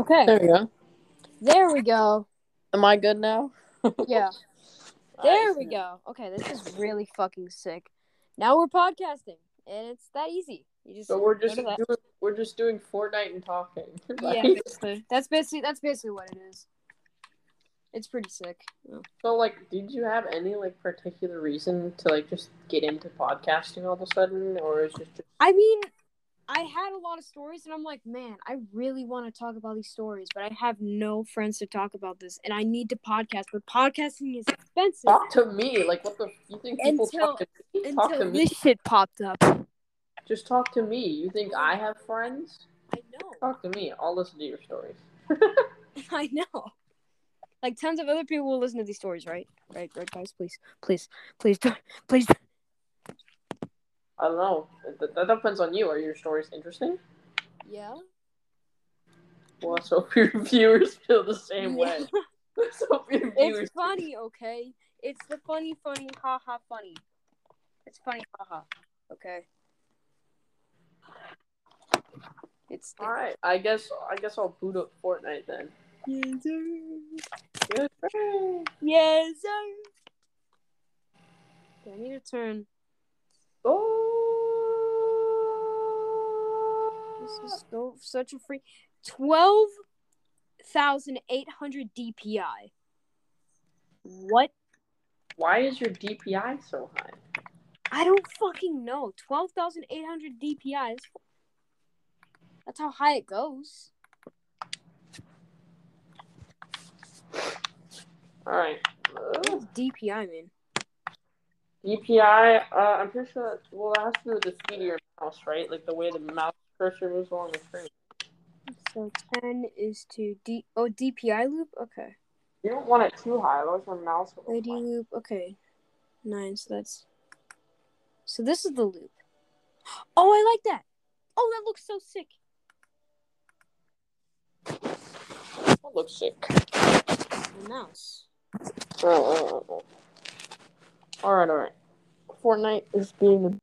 Okay, There we go. there we go. Am I good now? Yeah, there Nice. we go. Okay, this is really fucking sick. Now we're podcasting, and it's that easy. You just So we're just doing, we're just doing Fortnite and talking. yeah, basically. That's basically that's basically what it is. It's pretty sick. So like, did you have any like particular reason to like just get into podcasting all of a sudden, or is it just I mean, I had a lot of stories, and I'm like, man, I really want to talk about these stories, but I have no friends to talk about this, and I need to podcast. But podcasting is expensive. talk to me? Like, what the? You think people Until- talk to me? Talk to Until me. this shit popped up. Just talk to me. You think I have friends? I know. Talk to me. I'll listen to your stories. I know. Like tons of other people will listen to these stories, right? Right, right, guys. Please, please, please, don't- please. I don't know. That, that depends on you. Are your stories interesting? Yeah. Well, so if your viewers feel the same way. so if your viewers It's funny, okay? It's the funny, funny, haha, funny. It's funny, haha. Okay. It's All right. I guess I guess I'll boot up Fortnite then. yes, sir. Yes, sir. I need to turn. Oh. This is so such a free twelve thousand eight hundred DPI. What? Why is your DPI so high? I don't fucking know. Twelve thousand eight hundred DPI. That's, that's how high it goes. All right. What does DPI mean? DPI. Uh, I'm pretty sure. That, well, it has to do with the speed of your mouse, right? Like the way the mouse cursor along the screen. So ten is to D. Oh, DPI loop. Okay. You don't want it too high, otherwise your mouse will. ID loop. Okay. Nine. So that's. So this is the loop. Oh, I like that. Oh, that looks so sick. That looks sick. The mouse. Oh, oh, oh, oh. All right, all right. Fortnite is being.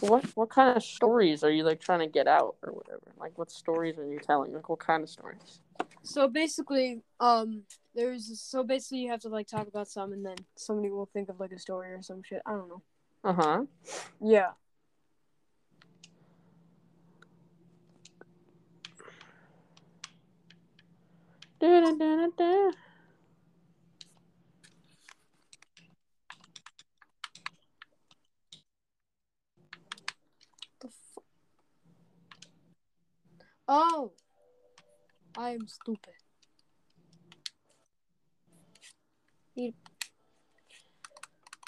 What what kind of stories are you like trying to get out or whatever? Like what stories are you telling? Like what kind of stories? So basically, um, there's so basically you have to like talk about some, and then somebody will think of like a story or some shit. I don't know. Uh huh. Yeah. The oh, I am stupid.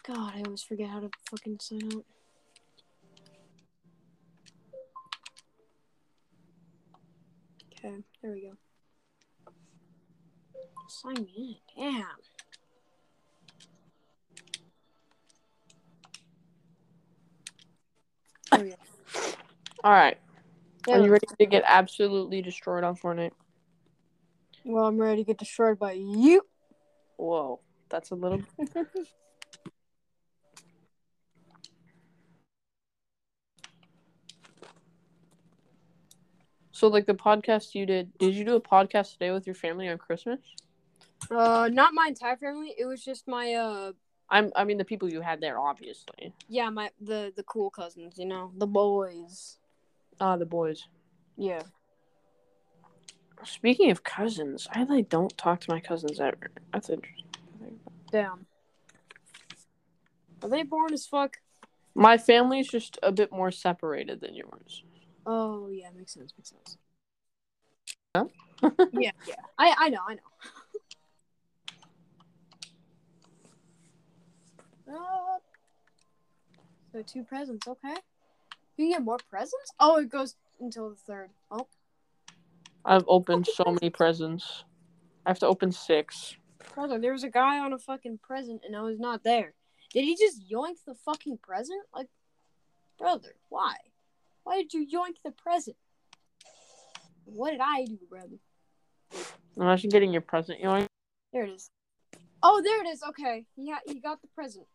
God, I always forget how to fucking sign out. Okay, there we go. Sign me in. Damn. There we go. All right. There Are you ready to get absolutely destroyed on Fortnite? Well, I'm ready to get destroyed by you. Whoa, that's a little. So, like the podcast you did, did you do a podcast today with your family on Christmas? Uh, not my entire family. It was just my uh, I'm, I mean, the people you had there, obviously. yeah, my the the cool cousins. You know, the boys. Ah, the boys. Yeah. Speaking of cousins, I like don't talk to my cousins ever. That's interesting. Damn. Are they born as fuck? My family's just a bit more separated than yours. Oh yeah, makes sense. Makes sense. Huh? yeah, yeah. I I know. I know. Uh, so two presents. Okay. You get more presents. Oh, it goes until the third. Oh. I've opened so many presents. I have to open six. Brother, there was a guy on a fucking present and I was not there. Did he just yoink the fucking present? Like, brother, why? Why did you yoink the present? What did I do, brother? Imagine getting your present. Know, There it is. Oh, there it is. Okay, he ha- he got the present.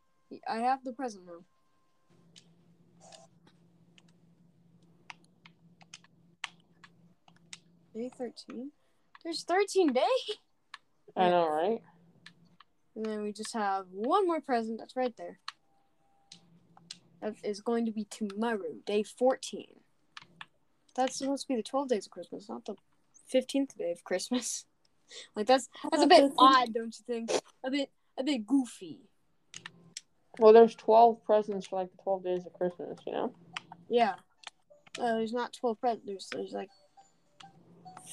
I have the present now. Day 13? There's 13 days? I know, right? And then we just have one more present that's right there. That is going to be tomorrow, day 14. That's supposed to be the 12 days of Christmas, not the 15th day of Christmas. Like that's that's a bit odd, don't you think? A bit a bit goofy. Well, there's 12 presents for like the 12 days of Christmas, you know? Yeah. Uh, there's not 12 presents. There's, there's like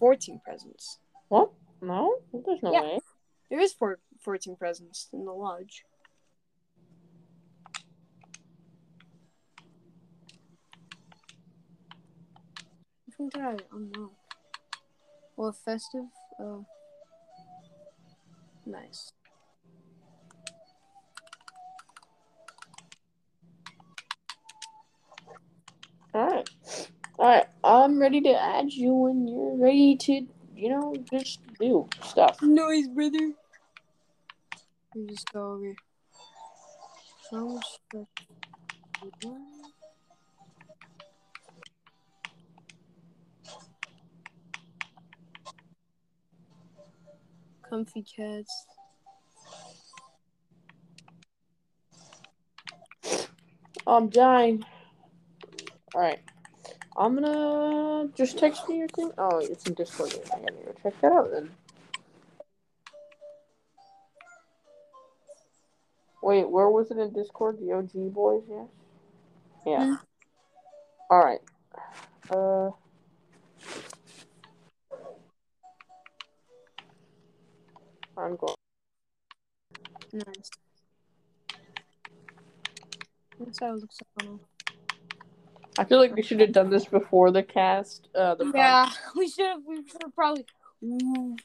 14 presents. What? No? There's no Yeah. way. There is four, 14 presents in the lodge. Which one did I unlock? Well, festive. Oh, nice. Alright. Alright. I'm ready to add you when you're ready to, you know, just do stuff. Noise, brother. Let me just go over. Stuff. Comfy cats. I'm dying. Alright. I'm gonna just text me your thing. Oh, it's in Discord. I gotta go check that out then. Wait, where was it in Discord? The OG boys, yes? Yeah. Hmm. Alright. Uh. I'm going. Nice. That's how it looks like I feel like we should have done this before the cast. Uh, the Yeah, we should have. We should have probably. Ooh.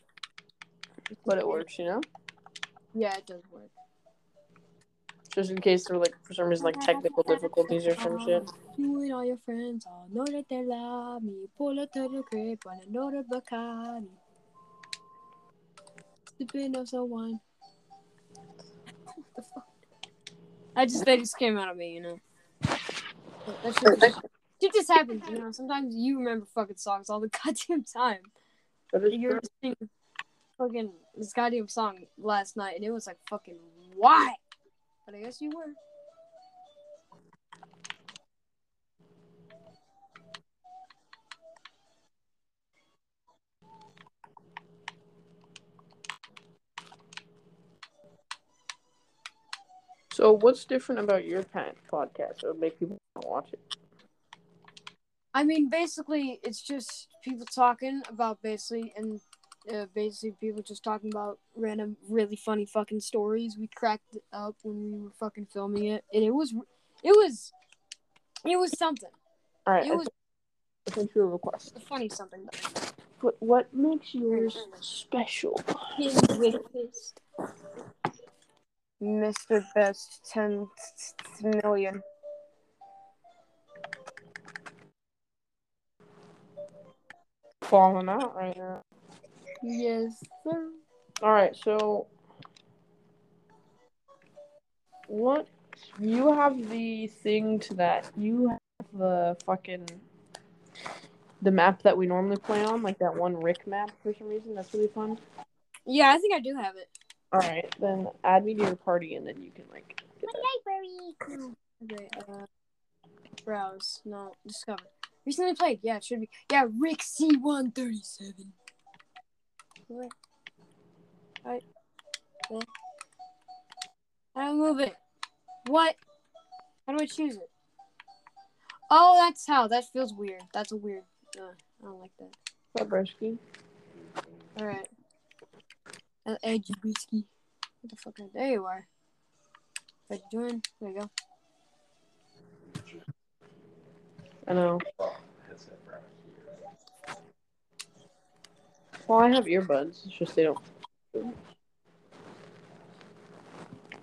but it works, you know. Yeah, it does work. Just in case there like for some reason like technical difficulties or some shit. You and all your friends all know that they love me. Pull up to the crib on another Bacardi. Sipping on some wine. What the fuck? I just they just came out of me, you know. That shit just, shit just happens, you know. Sometimes you remember fucking songs all the goddamn time. You were just singing fucking this goddamn song last night, and it was like fucking why? But I guess you were. So what's different about your podcast that would make people watch it? I mean, basically, it's just people talking about basically, and uh, basically people just talking about random, really funny fucking stories. We cracked it up when we were fucking filming it, and it was, it was, it was something. All right, It I was I sent you a request. funny something. But what makes yours special? Mr. Beast 10 million. Falling out right now. Yes, sir. All right, so what you have the thing to that you have the fucking the map that we normally play on, like that one Rick map for some reason. That's really fun. Yeah, I think I do have it. All right, then add me to your party, and then you can like. That. library. Okay, uh, browse. No, discover. Recently played. Yeah, it should be. Yeah, Rick C137. What? Alright. Yeah. How do I move it? What? How do I choose it? Oh, that's how. That feels weird. That's a weird. Uh, I don't like that. What, Bresky? Alright. Whiskey. What the fuck? There you are. What you doing? There you go. I know. Well, I have earbuds. It's just they don't.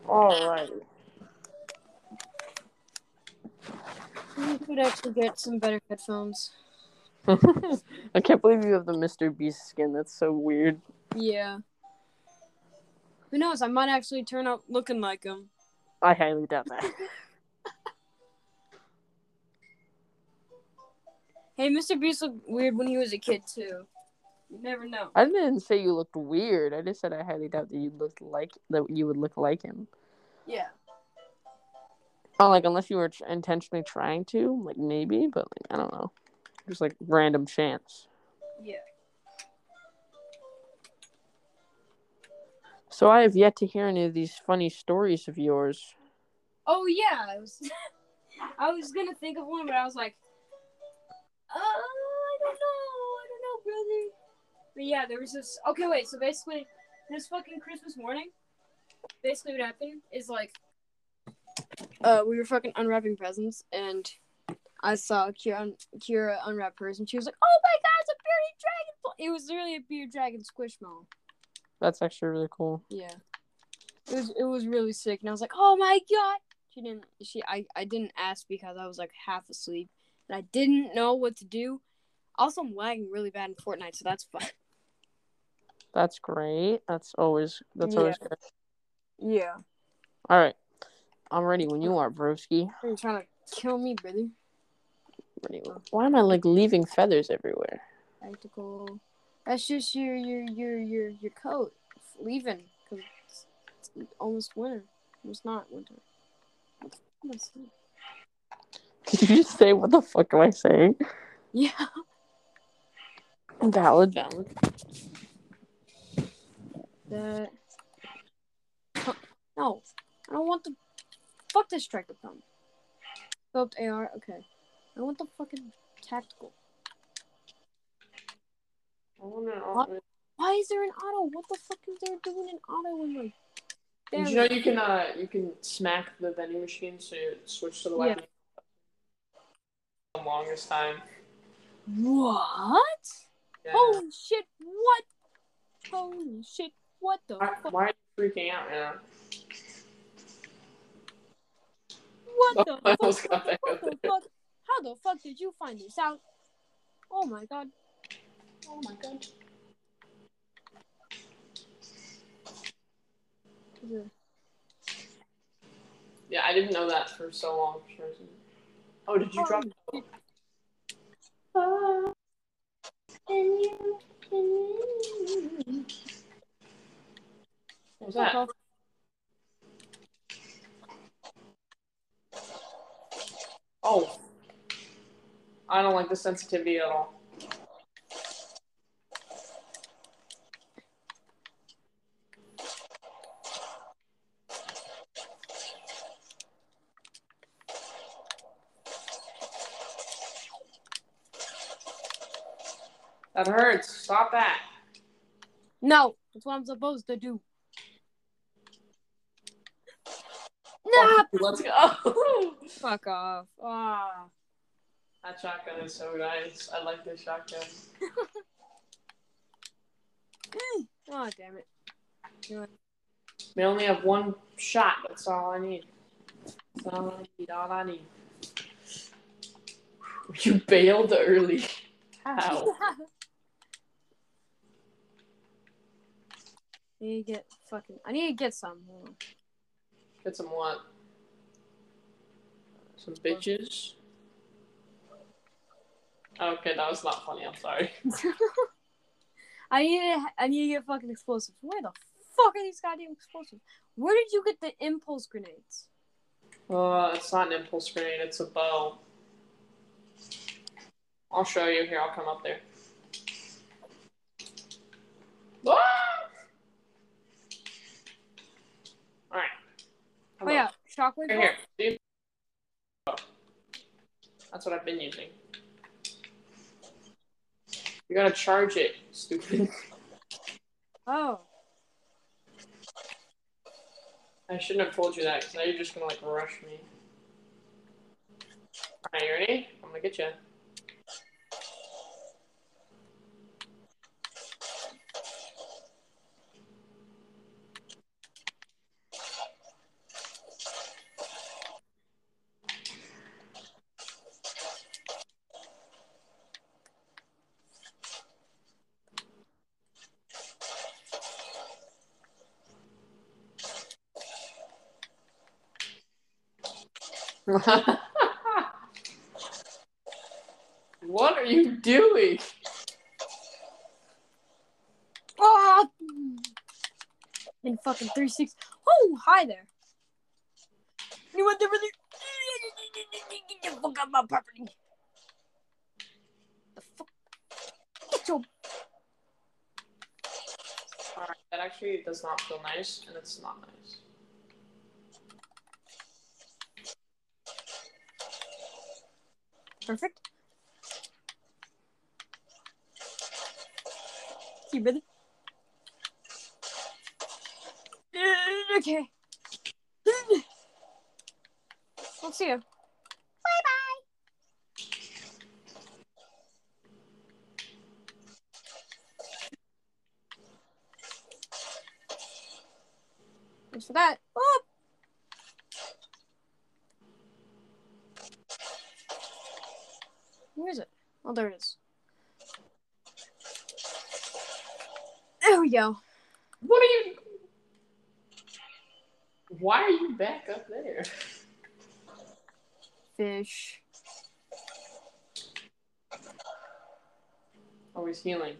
All right. You could actually get some better headphones. I can't believe you have the Mr. Beast skin. That's so weird. Yeah. Who knows? I might actually turn out looking like him. I highly doubt that. Hey, Mr. Beast looked weird when he was a kid too. You never know. I didn't say you looked weird. I just said I highly doubt that you looked like that you would look like him. Yeah. Oh, like unless you were intentionally trying to, like maybe, but like I don't know, just like random chance. Yeah. So I have yet to hear any of these funny stories of yours. Oh yeah. I was. I was gonna think of one, but I was like, brother. But yeah, there was this. Okay, wait. So basically, this fucking Christmas morning, basically what happened is like, uh, we were fucking unwrapping presents, and I saw Kira, Kira unwrap hers, and she was like, "Oh my god, it's a bearded dragon!" It was literally a bearded dragon squishmallow. That's actually really cool. Yeah. It was it was really sick and I was like, "Oh my god." She didn't she I I didn't ask because I was like half asleep and I didn't know what to do. Also, I'm lagging really bad in Fortnite, so that's fun. That's great. That's always that's always good. Yeah. All right, I'm ready when you are, broski. You're trying to kill me, brother. Ready. Why am I like leaving feathers everywhere? Tactical. That's just your your your your your coat It's leaving because it's, it's almost winter. It's not winter. What the fuck am I saying? Did you just say what the fuck am I saying? Yeah. Valid, valid. That. Huh, No, I don't want the. Fuck this striker pump. Scoped AR. Okay. I want the fucking tactical. Why is there an auto? What the fuck is there doing an auto in like? Did you know you can uh you can smack the vending machine so you switch to the Yeah. The longest time. What? Yeah. Holy shit! What? Holy shit! What the Why, fuck? why are you freaking out now? What the Oh, fuck? almost got that What the fuck? How the fuck did you find this out? Oh my god. Oh my god. Yeah, I didn't know that for so long. for. Oh, did you drop? Holy What was that? Oh, I don't like the sensitivity at all. That hurts. Stop that. No, that's what I'm supposed to do. Nah, Let's go. fuck off. Ah, that shotgun is so nice. I like this shotgun. oh damn it. You know what? We only have one shot. That's all I need. That's all I need. All I need. You bailed early. How? I need to get fucking. I need to get some. Get some what? Some bitches. Okay, that was not funny. I'm sorry. I need to. I need to get fucking explosives. Where the fuck are these goddamn explosives? Where did you get the impulse grenades? Uh, it's not an impulse grenade. It's a bow. I'll show you here. I'll come up there. Ah! All right. Oh yeah, chocolate. Right here. See? Oh. That's what I've been using. You gotta charge it, stupid. Oh, I shouldn't have told you that because now you're just gonna like rush me. Alright, you ready? I'm gonna get you. what are you doing? Oh, in fucking three six. Oh, hi there. You went there with the Fuck up my property. The fuck? Get your. Alright, that actually does not feel nice, and it's not nice. Perfect. Brother. Uh, Okay. We'll see you. Bye bye. Thanks for that. Oh. Oh, there it is. There we go. What are you? Why are you back up there? Fish. Always healing.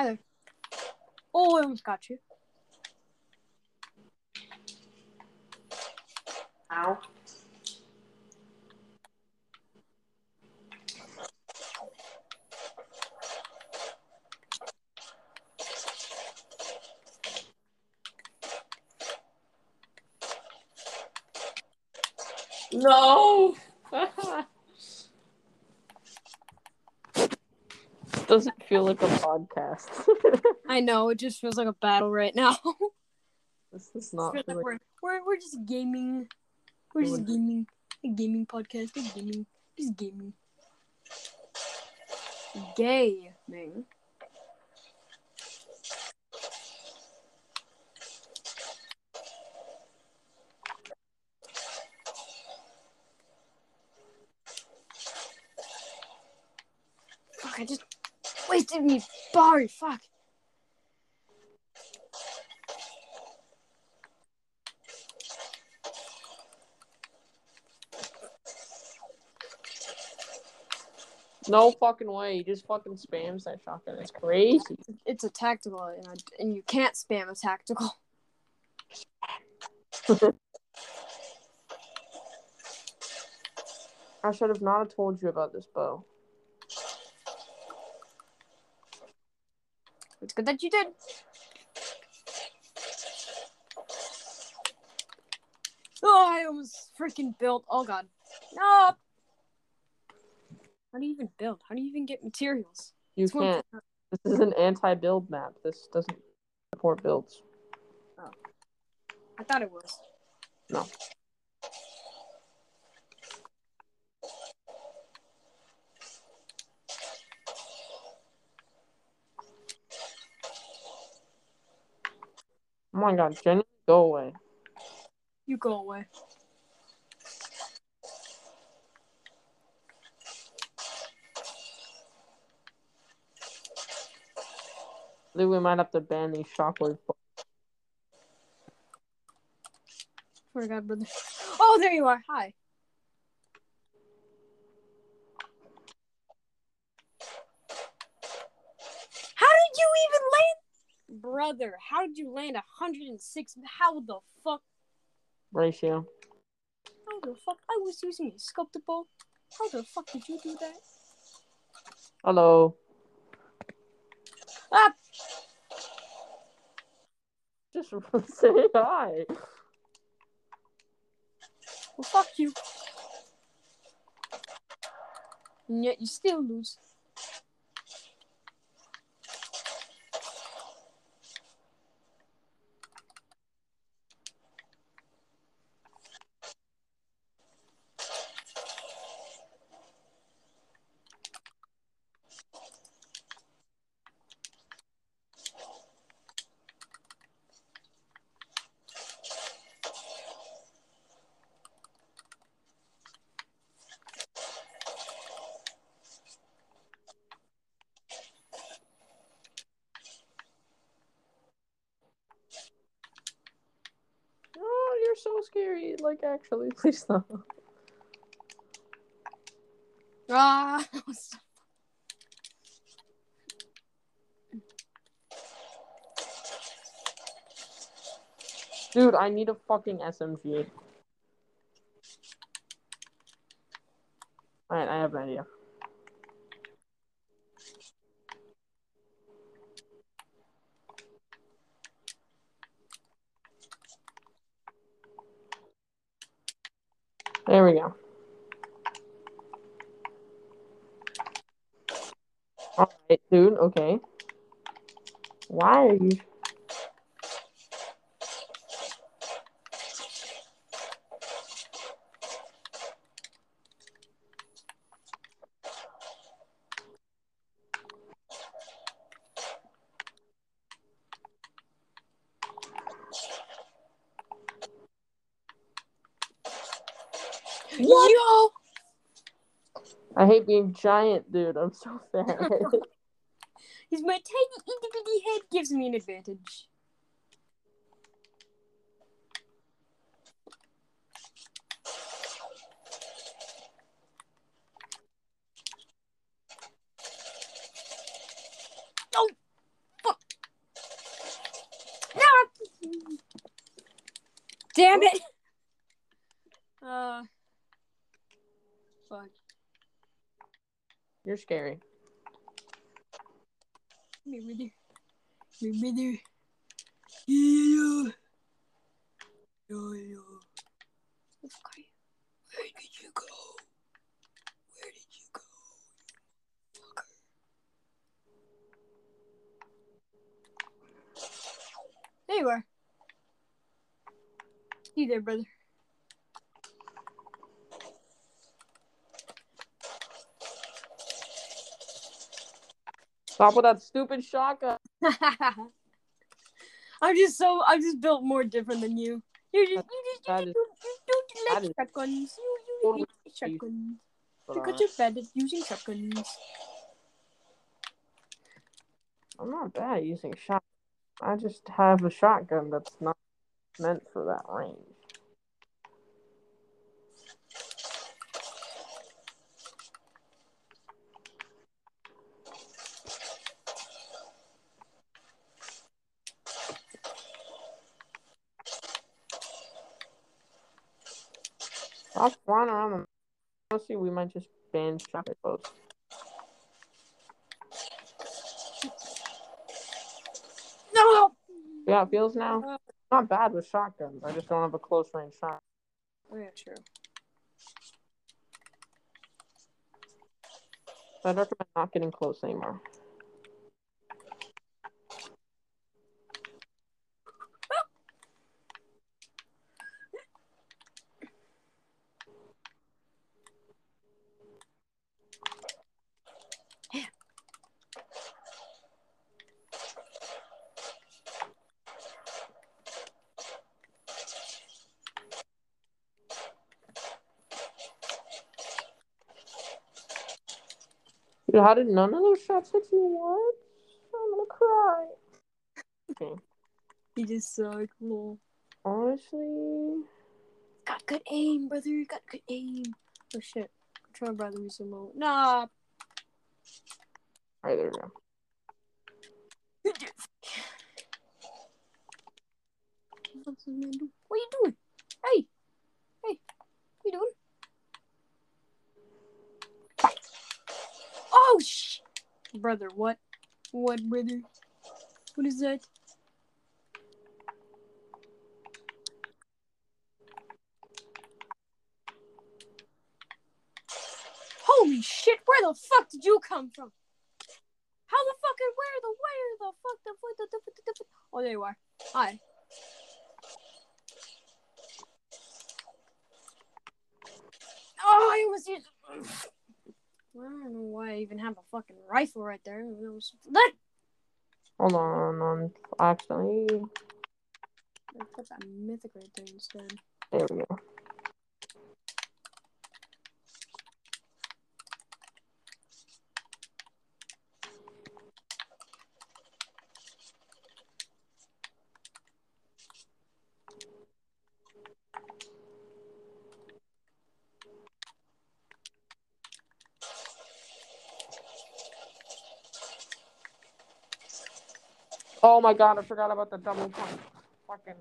Hi there. Oh, I almost got you. Ow. No. Doesn't feel like a podcast. I know it just feels like a battle right now. this is not. like we're, we're we're just gaming. We're just gaming. A gaming podcast. A gaming. Just gaming. Gaming. Fuck! I just wasted me bar. Fuck. no fucking way. He just fucking spams that shotgun. It's crazy. It's a tactical, and, I, and you can't spam a tactical. I should have not told you about this bow. It's good that you did. Oh, I almost freaking built. Oh god. No. How do you even build? How do you even get materials? You It's can't. thing- This is an anti-build map. This doesn't support builds. Oh. I thought it was. No. Oh my god, Jenny, go away. You go away. I think we might have to ban these shockwave. bo- Swear to God, brother. Oh, there you are. Hi. How did you even land? Brother, how did you land 106? How the fuck? Ratio. How the fuck? I was using a sculptable. How the fuck did you do that? Hello. Ah! Just say hi. Well, fuck you. And yet you still lose. Actually, please stop. Ah, Dude, I need a fucking SMG. Alright, I have an idea. There we go. Alright, dude, okay. Why are you What? Yo! Being giant, dude. I'm so fat. He's my tiny itty bitty head gives me an advantage. Oh, fuck! No! Damn it! Uh. Fuck. You're scary. Me brother. Me brother. Yeah. Yo, yo. Okay. Where did you go? Where did you go? you Fucker. There you are. You there, brother. Stop with that stupid shotgun. I'm just so I'm just built more different than you. You just you just you, just, is- don't, you don't like shotguns. You you totally hate shotguns because you're bad at using shotguns. I'm not bad at using shot. I just have a shotgun that's not meant for that range. Stop flying around the. Honestly, we might just ban shotgun bows. No. How it feels now? Uh, not bad with shotguns. I just don't have a close range shot. Oh yeah, true. I'd recommend not getting close anymore. How did none of those shots hit you? What? I'm gonna cry. Okay. He just sucked. Lol. Honestly, Got good aim, brother. Got good aim. Oh shit. Control brother is remote. Nah. alright, there we go. What's this man do? What are you doing? Hey, hey, what you doing? Oh sh! Brother, what? What, brother? What is that? Holy shit! Where the fuck did you come from? How the fucking where the where the fuck the fuck the, the, the, the, Oh, there you are. Hi. Oh, I almost used. I don't know why I even have a fucking rifle right there. Was- Hold on, on accidentally. I put that mythic right there instead. There we go. Oh my god, I forgot about the double pump. Fucking.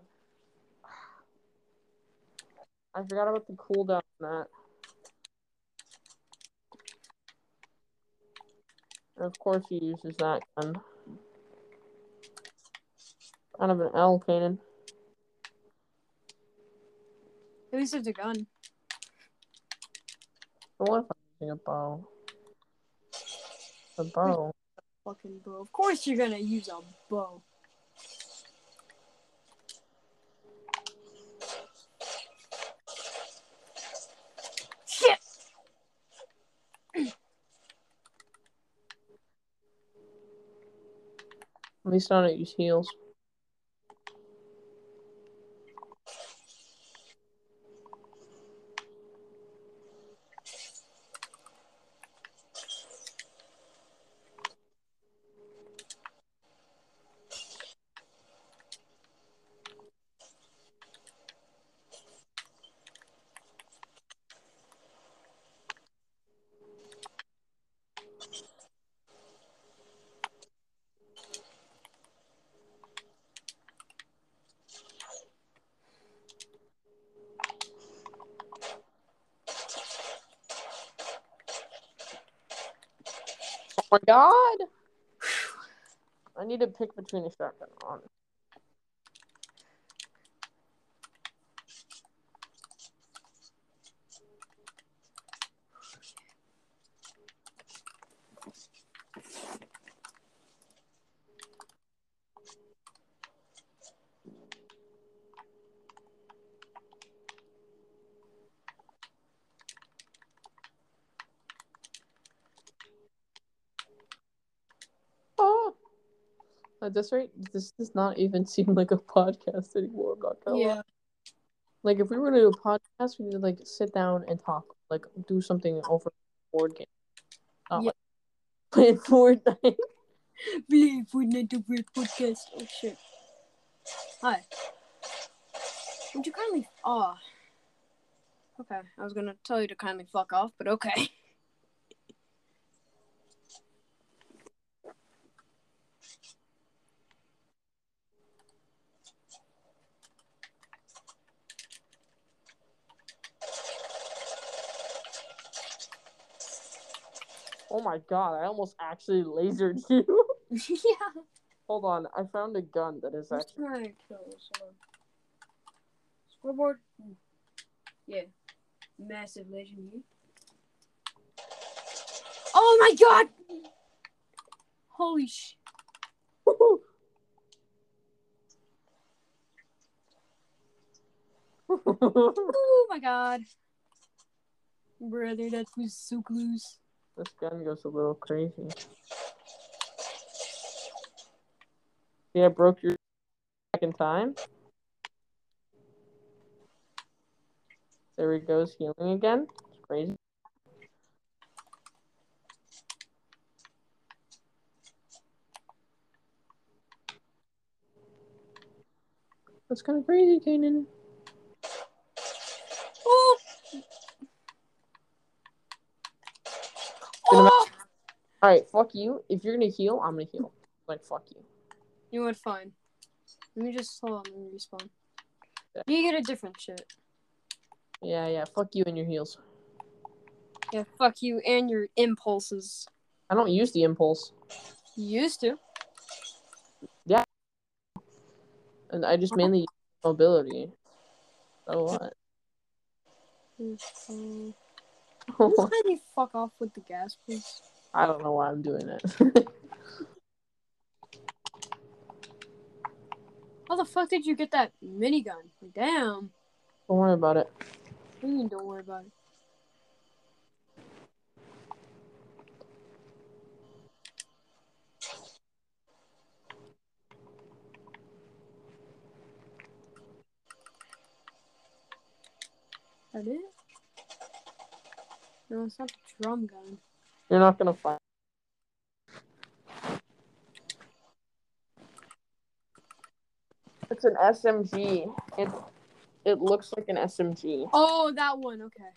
I forgot about the cooldown on that. And of course he uses that gun. Kind of an L. At least it's a gun. What if I'm using a bow? A bow. Fucking bow. Of course you're gonna use a bow. Shit! At least I don't use heals. Oh my god! I need to pick between a shotgun on. Oh! At this rate, this does not even seem like a podcast anymore. I'm not gonna lie. Yeah. Like if we were to do a podcast, we need to like sit down and talk, like do something over board game. Not Yeah. like playing Fortnite. Need to read podcast. Oh shit. Hi. Would you kindly oh Okay. I was gonna tell you to kindly fuck off, but okay. My god, I almost actually lasered you. yeah. Hold on, I found a gun that is actually. trying to kill? Hold. Scoreboard? Yeah. Massive legend. Oh my god! Holy sh. Oh my god. Brother, that was so close. This gun goes a little crazy. See, I broke your second time. There he goes, healing again. It's crazy. That's kind of crazy, Kanan. Oh! Cinema- oh! All right, fuck you. If you're gonna heal, I'm gonna heal. Like fuck you. You know what? Fine. Let me just hold on. Let me respawn. You get a different shit. Yeah, yeah. Fuck you and your heals. Yeah, fuck you and your impulses. I don't use the impulse, You used to. Yeah. And I just mainly use mobility. So what? Can you fuck off with the gas, please? I don't know why I'm doing it. How the fuck did you get that minigun? Damn. don't worry about it. You don't worry about it? That it? No, it's not the drum gun. You're not gonna find. It's an SMG. It it looks like an SMG. Oh, that one. Okay.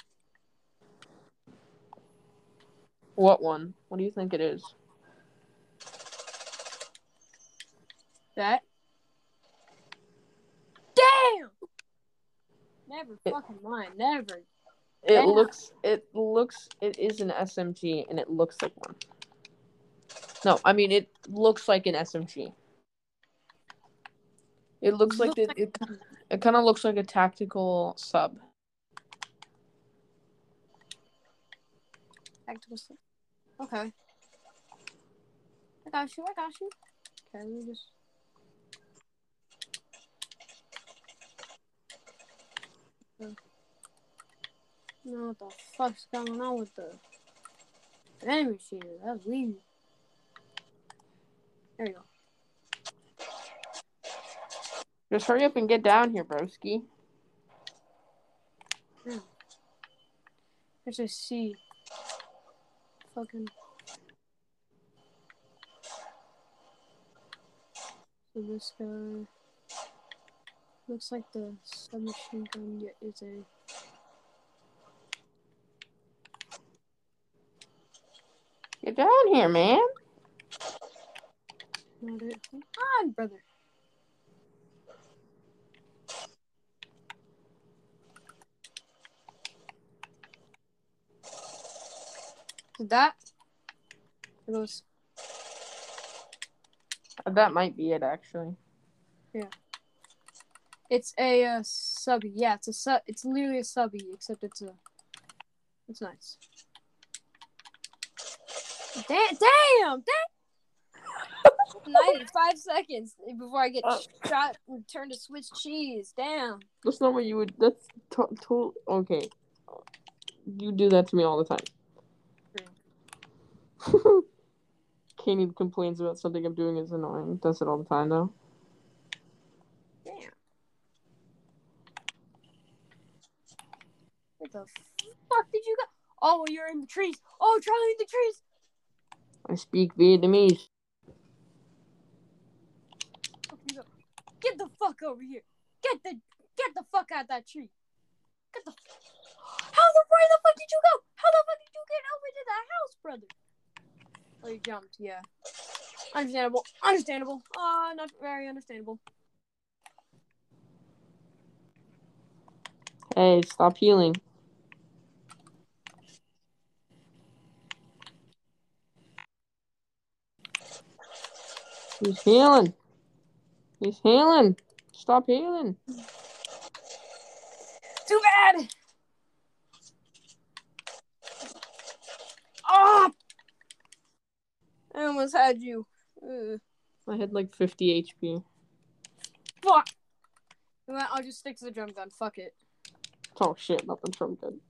What one? What do you think it is? That. Damn. Never It- fucking mind. Never. It Yeah. looks. It looks. It is an SMG, and it looks like one. No, I mean it looks like an SMG. It looks like it. It, it kind of looks like a tactical sub. Tactical stuff. Okay. I got you. I got you. Okay, let me just. No, what the fuck's going on with the enemy shooter? That's weird. There you go. Just hurry up and get down here, broski. Let's just see. Fucking. So this guy looks like the submachine gun is a Get down here, man. Come on, brother. That? It goes. That might be it, actually. Yeah. It's a uh, subby. Yeah, it's a sub. It's literally a subby, except it's a. It's nice. Damn! Damn! Damn! Ninety-five seconds before I get Uh. shot and turned to Swiss cheese. Damn. That's not what you would. That's to- to- okay. You do that to me all the time. Katie complains about something I'm doing is annoying. Does it all the time though. Damn. Where the fuck did you go? Oh, you're in the trees. Oh, Charlie in the trees. I speak Vietnamese. Fuck you go. Get the fuck over here. Get the get the fuck out that tree. Get the. How the where the fuck did you go? How the fuck did you get over to that house, brother? Oh, you jumped. Yeah. Understandable. Understandable. Uh, not very understandable. Hey, stop healing. He's healing. He's healing. Stop healing. Too bad. Oh! I almost had you. Ugh. I had like 50 HP. Fuck. What? I'll just stick to the drum gun. Fuck it. Oh shit, not the drum gun.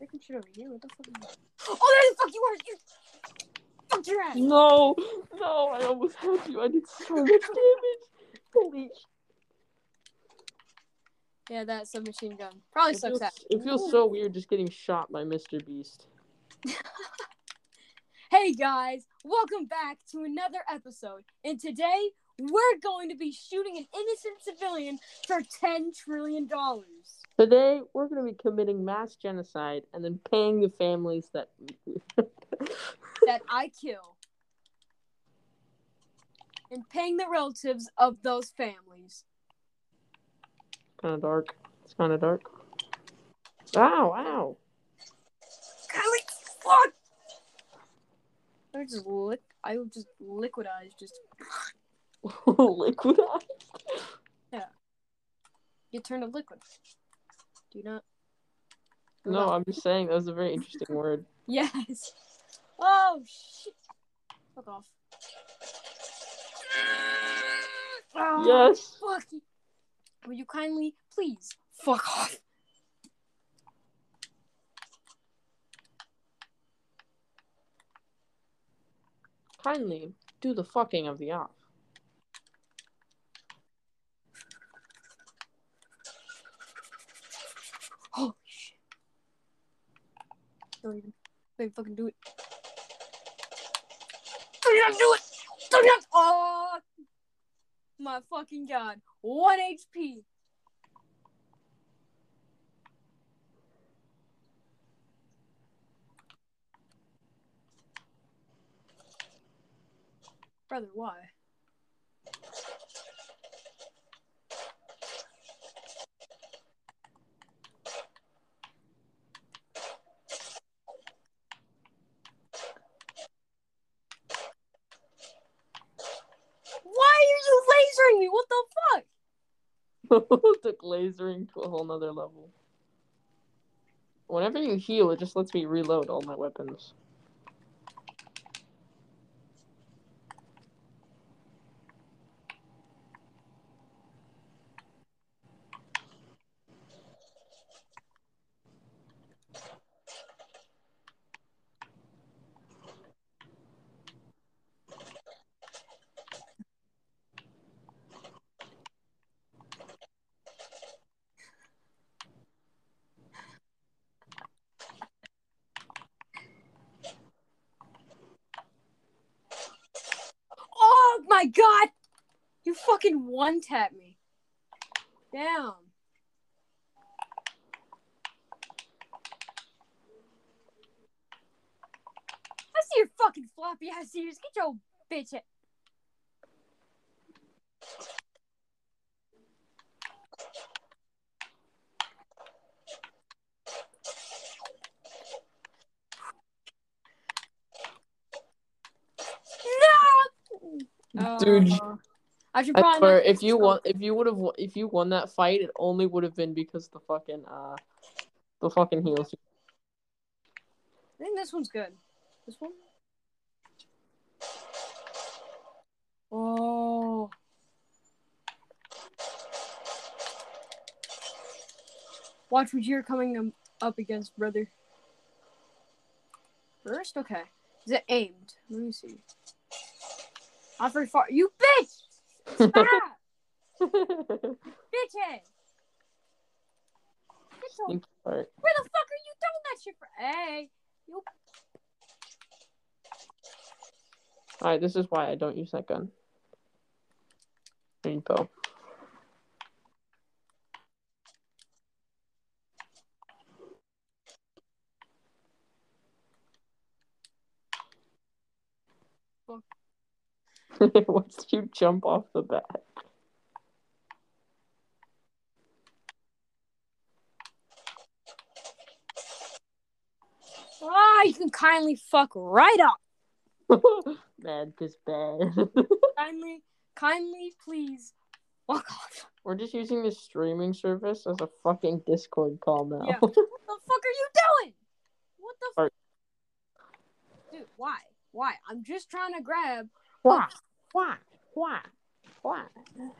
Freaking shit over here. What the fuck? Is that? Oh, there the fuck you are. You. Fuck your ass. No, no, I almost had you. I did so much damage. Holy Yeah, that submachine gun probably It sucks feels, ass. it feels so weird just getting shot by Mr. Beast. Hey guys, welcome back to another episode. And today we're going to be shooting an innocent civilian for ten trillion dollars. Today, we're going to be committing mass genocide and then paying the families that. that I kill. And paying the relatives of those families. kind of dark. It's kind of dark. Wow! Wow! Kylie, fuck! I just lick. I just liquidize. Just Liquidized. get turned to liquid. Do you not? No, I'm just saying that was a very interesting word. Yes. Oh shit! Fuck off. Oh, Yes. Fuck you. Will you kindly, please, fuck off? Kindly do the fucking of the off. Dorian. Baby, fucking do it. Dorian, do it! Dorian! Oh! My fucking god. 1 HP. Brother, why? Took lasering to a whole nother level. Whenever you heal, it just lets me reload all my weapons. Oh my god! You fucking one tap me. Damn. I see your fucking floppy ass ears. Get your bitch. a- No! Dude, I should probably. swear, if you won, if you would have, if you won that fight, it only would have been because the fucking, uh, the fucking heels. I think this one's good. This one? Oh. Watch what you're coming um, up against, brother. First? Okay. Is it aimed? Let me see. Not very far. You bitch! Stop! bitch head! Get your- Think about it. Where the fuck are you throwing that shit for? Hey! You Alright, this is why I don't use that gun. Rainbow. Fuck. Once you jump off the bat. Ah, you can kindly fuck right up. bad, just bad. Kindly, kindly, please, fuck off. We're just using this streaming service as a fucking Discord call now. Yeah. What the fuck are you doing? What the fuck? Dude, why? Why? I'm just trying to grab. why? Why? Why? Why? To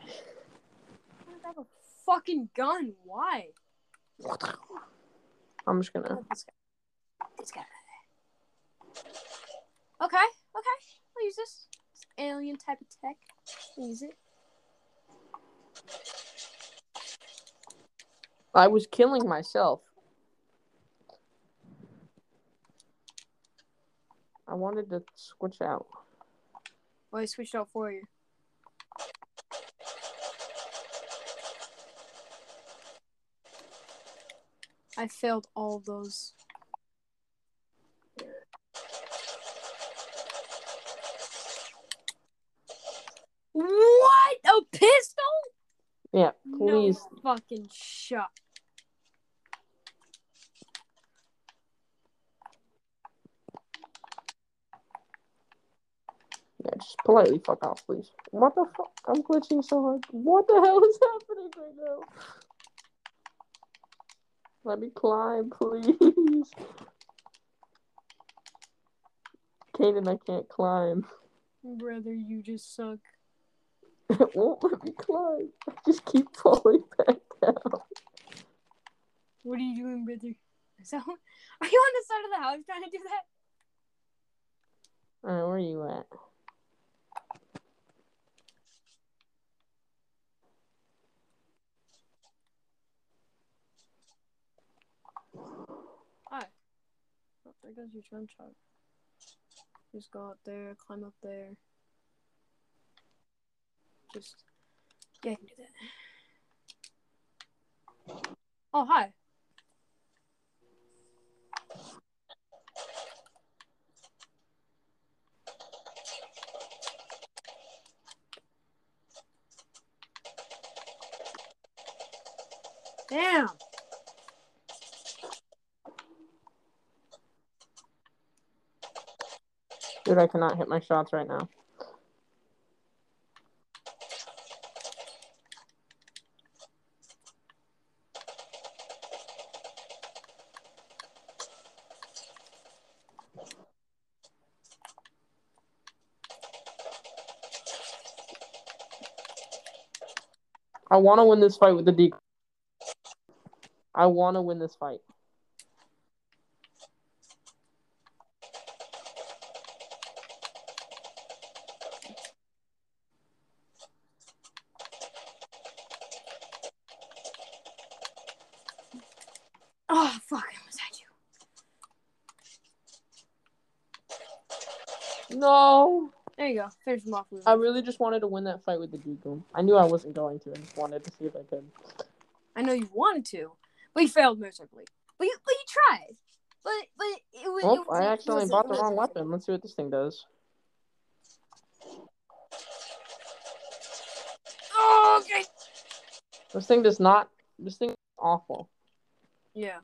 grab a fucking gun. Why? I'm just gonna. Guy. This guy. Okay, okay. I'll use this. This alien type of tech. I'll use it. I was killing myself. I wanted to switch out. Oh, I switched out for you. I failed all those. What? A pistol? Yeah, please. No fucking shot. Yeah, just politely fuck off, please. What the fuck? I'm glitching so hard. What the hell is happening right now? Let me climb, please. Kaden, I can't climb. Brother, you just suck. It won't let me climb. I just keep falling back down. What are you doing, brother? So, Are you on the side of the house trying to do that? Alright, where are you at? There goes your jump shot. Just go up there, climb up there. Just yeah, I can do that. Oh hi. Damn. I cannot hit my shots right now. I want to win this fight with the D. I want to win this fight. There you. Finish him off with. I really just wanted to win that fight with the Deagle. I knew I wasn't going to. I just wanted to see if I could. I know you wanted to, but you failed miserably. But you, but you tried. But but it was. Oh, it was, I accidentally bought the wrong weapon. Let's see what this thing does. Oh, okay. This thing does not. This thing is awful. Yeah.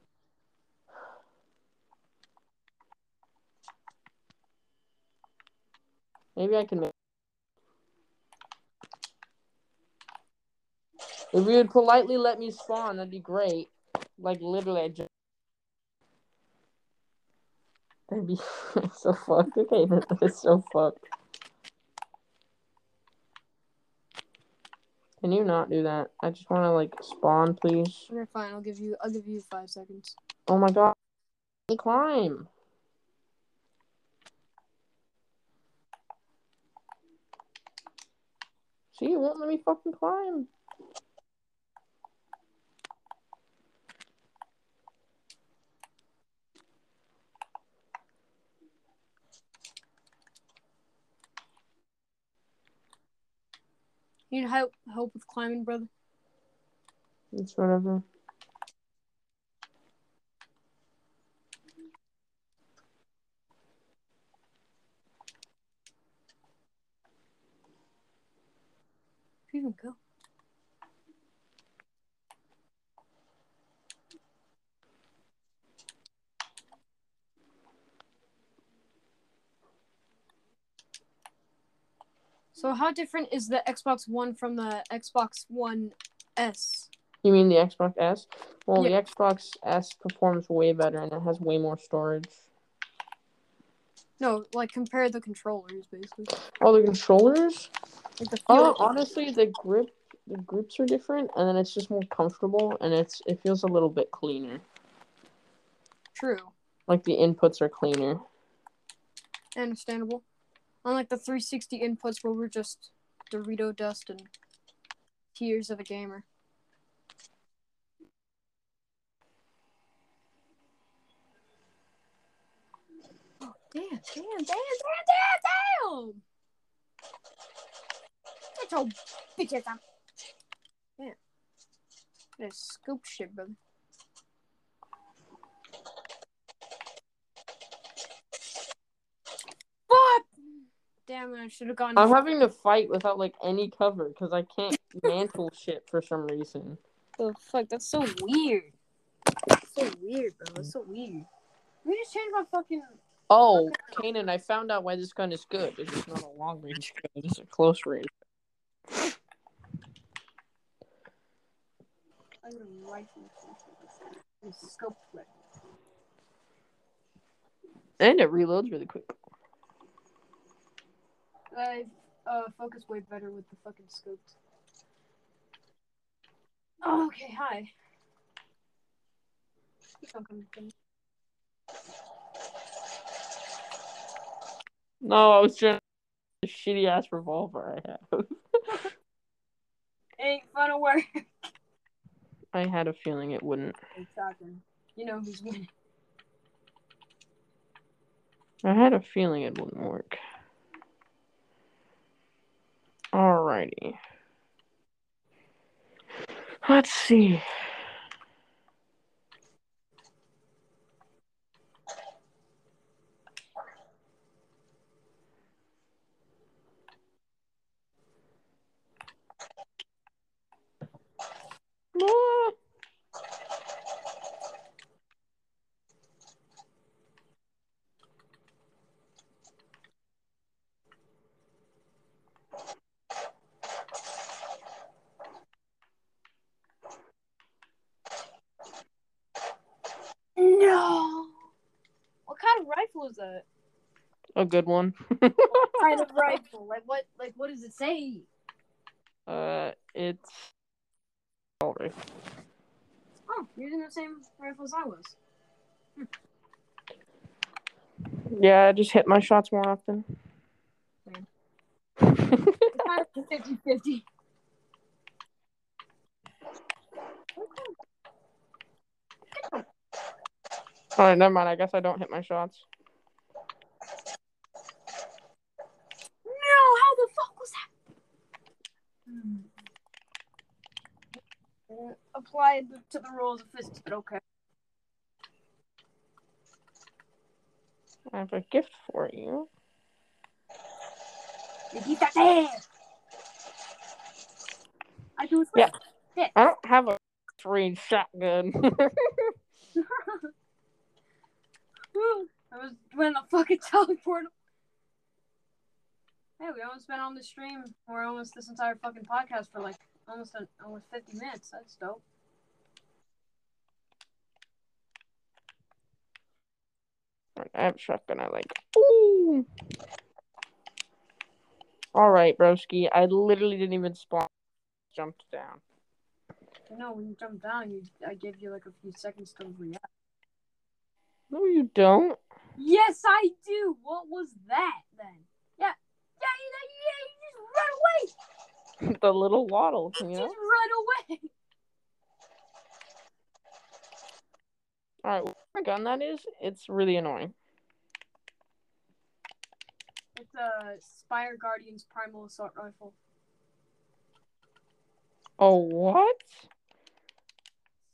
Maybe I can make. If you would politely let me spawn, that'd be great. Like literally, I just. That'd be so fucked. Okay, that is so fucked. Can you not do that? I just want to like spawn, please. Okay, fine. I'll give you. I'll give you five seconds. Oh my god. Let me climb. See, it won't let me fucking climb. You need help help with climbing, brother. It's whatever. Where you even go? So how different is the Xbox One from the Xbox One S? You mean the Xbox S? Well, Yeah. the Xbox S performs way better and it has way more storage. No, like compare the controllers basically. Oh, the controllers? Like the Oh, honestly, the grip, the grips are different, and then it's just more comfortable, and it's it feels a little bit cleaner. True. Like the inputs are cleaner. Understandable. Unlike the 360 inputs where we're just Dorito dust and tears of a gamer. Oh, damn, damn, damn, damn, damn, damn! Get your bitch ass out. Damn. Is scoop shit, brother. Damn it, I should have gone. I'm having to fight without like any cover because I can't mantle shit for some reason. The fuck? That's so weird. That's so weird, bro. That's so weird. We just changed my fucking. Oh, Kanan, I found out why this gun is good. It's just not a long range gun. It's a close range. I run like with scope. And it reloads really quick. I uh focus way better with the fucking scopes. Oh, okay. Hi. Please don't come to me. No, I was trying the shitty ass revolver I have. Ain't fun to work. I had a feeling it wouldn't. You know who's winning. I had a feeling it wouldn't work. Alrighty. Let's see. Ah. That? A good one. kind of rifle? Like what? Like what does it say? uh, it's. Oh, using the same rifle as I was. Yeah, I just hit my shots more often. It's kind of 50 50. All right, never mind. I guess I don't hit my shots. No, how the fuck was that? Uh, Hmm. Applied to the rules of physics, but okay. I have a gift for you. You keep that there. I do. Yeah. I don't have a range shotgun. I was when the fucking teleport. Hey, we almost been on the stream or almost this entire fucking podcast for like almost an, almost fifty minutes. That's dope. I have a shotgun. I like. Ooh. All right, broski. I literally didn't even spawn. Jumped down. You know, when you jump down, you I give you like a few seconds to react. No, you don't. Yes, I do. What was that then? Yeah, yeah, you, yeah, you just run away. the little waddle, you Just know. run away. All right, what gun that is? It's really annoying. It's a Spire Guardians Primal Assault Rifle. Oh, what?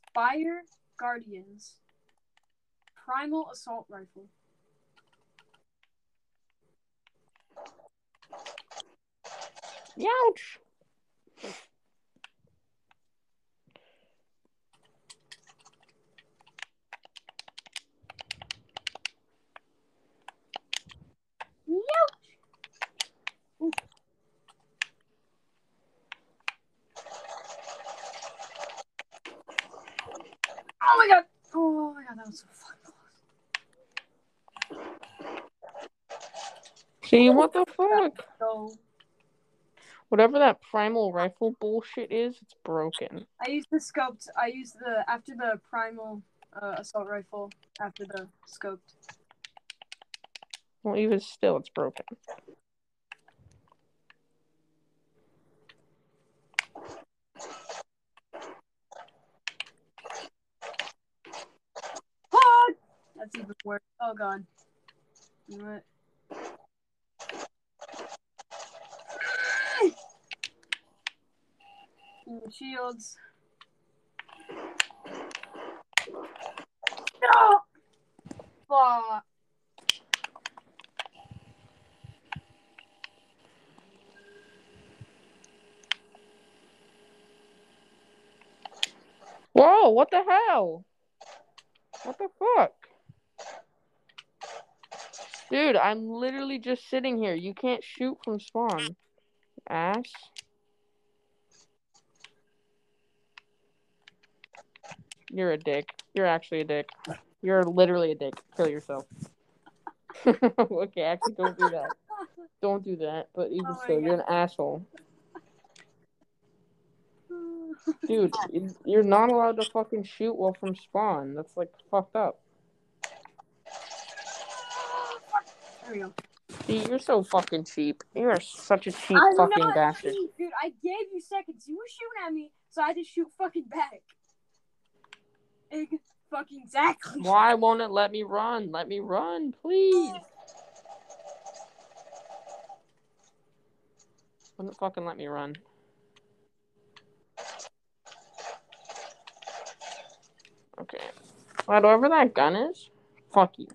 Spire Guardians Primal Assault Rifle. Youch. Oh my god! Oh my god, that was so close. See what the fuck? So Whatever that primal rifle bullshit is, it's broken. I used the scoped. I used the after the primal uh, assault rifle after the scoped. Well, even still, it's broken. That's even worse. Oh god. You know what? Give me shields. No! Fuck. Whoa, what the hell? What the fuck? Dude, I'm literally just sitting here. You can't shoot from spawn. Ass. You're a dick. You're actually a dick. You're literally a dick. Kill yourself. okay, actually, don't do that. Don't do that. But even Oh still, you're an asshole. Dude, you- you're not allowed to fucking shoot while from spawn. That's like fucked up. There we go. See, you're so fucking cheap. You're such a cheap I'm fucking bastard. cheap, dude. I gave you seconds. You were shooting at me, so I had to shoot fucking back. Exactly. Why won't it let me run? Let me run, please. Wouldn't fucking let me run. Okay. Whatever that gun is, fuck you.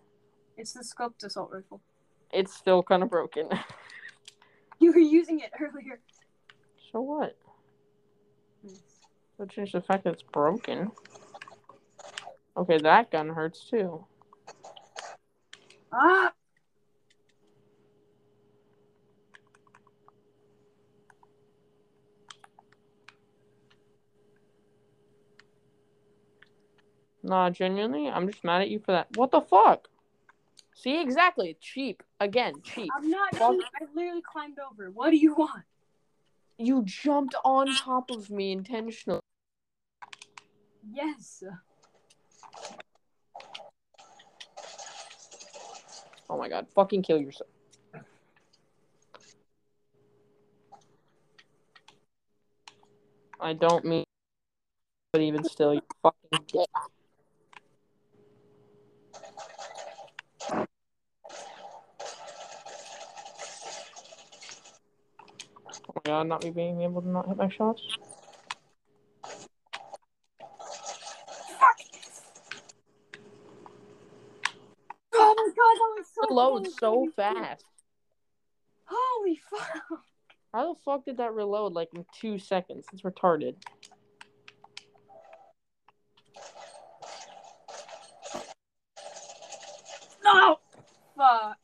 It's the scoped assault rifle. It's still kind of broken. You were using it earlier. so what? Hmm. So change the fact that it's broken. Okay, that gun hurts too. Ah! Nah, genuinely, I'm just mad at you for that. What the fuck? See, exactly. Cheap. Again, cheap. I'm not. Fuck. I literally climbed over. What do you want? You jumped on top of me intentionally. Yes. Oh my god. Fucking kill yourself. I don't mean, but even still, you fucking dick. Oh my god, not me being able to not hit my shots. Oh my god, that was so Reload so fast. Holy fuck. How the fuck did that reload like in two seconds? It's retarded. No. Fuck.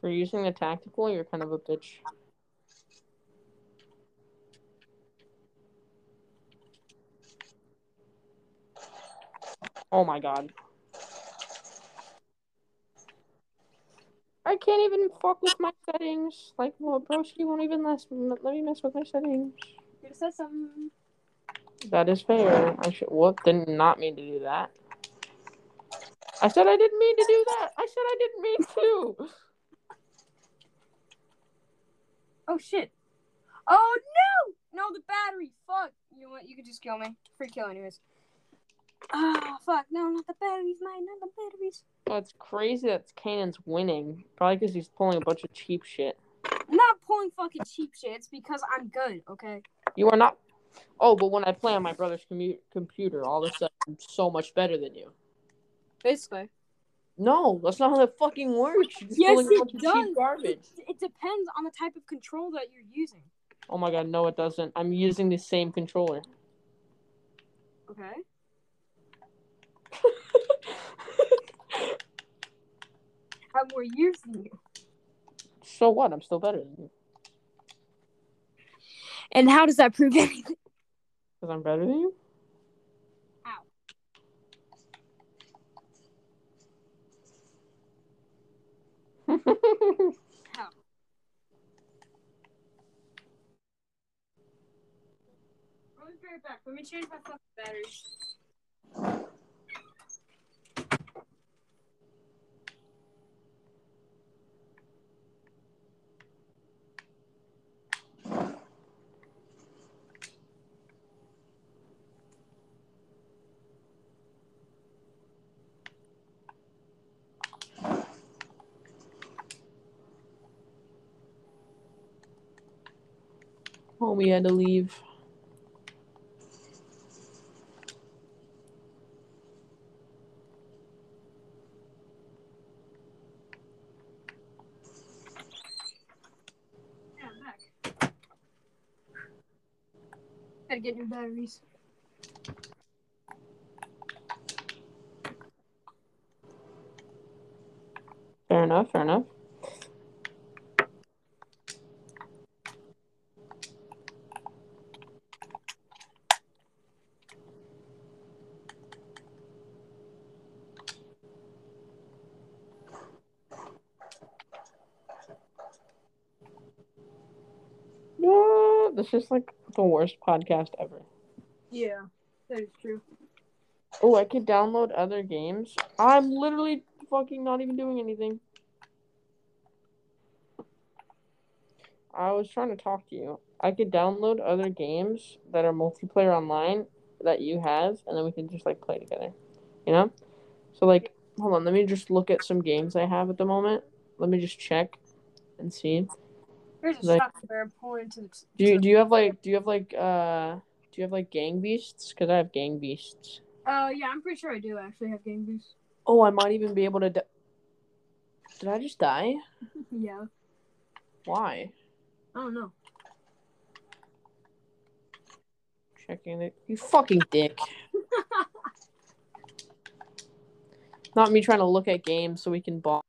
For using the tactical, you're kind of a bitch. Oh my god. I can't even fuck with my settings. Like, well, broski won't even let, let me mess with my settings. You said something. That is fair. I should. What? Did not mean to do that. I said I didn't mean to do that. I said I didn't mean to. Oh shit. Oh no! No, the battery. Fuck. You know what? You could just kill me. Free kill, anyways. Ah, fuck. No, not the batteries, mine. Not the batteries. Well, it's crazy that Kanan's winning. Probably because he's pulling a bunch of cheap shit. I'm not pulling fucking cheap shit. It's because I'm good, okay? You are not. Oh, but when I play on my brother's commu- computer, all of a sudden I'm so much better than you. Basically. No, that's not how that fucking works. Yes, it does. garbage. It, it depends on the type of control that you're using. Oh my god, no, it doesn't. I'm using the same controller. Okay. I have more years than you. so what? I'm still better than you And how does that prove anything? because I'm better than you. Ow. Back. Let me change my fucking batteries. We had to leave. Yeah, I'm back. Gotta get new batteries. Fair enough. Fair enough. This is like the worst podcast ever. Yeah, that is true. Oh, I could download other games. I'm literally fucking not even doing anything. I was trying to talk to you. I could download other games that are multiplayer online that you have, and then we can just like play together. You know? So like, hold on. Let me just look at some games I have at the moment. Let me just check and see. Here's a Like- bear pulling to the. Do you do you have like do you have like uh do you have like gang beasts? Because I have gang beasts. Uh, yeah, I'm pretty sure I do actually have gang beasts. Oh, I might even be able to. D- Did I just die? yeah, Why? I don't know. Checking it. You fucking dick. Not me trying to look at games so we can bond.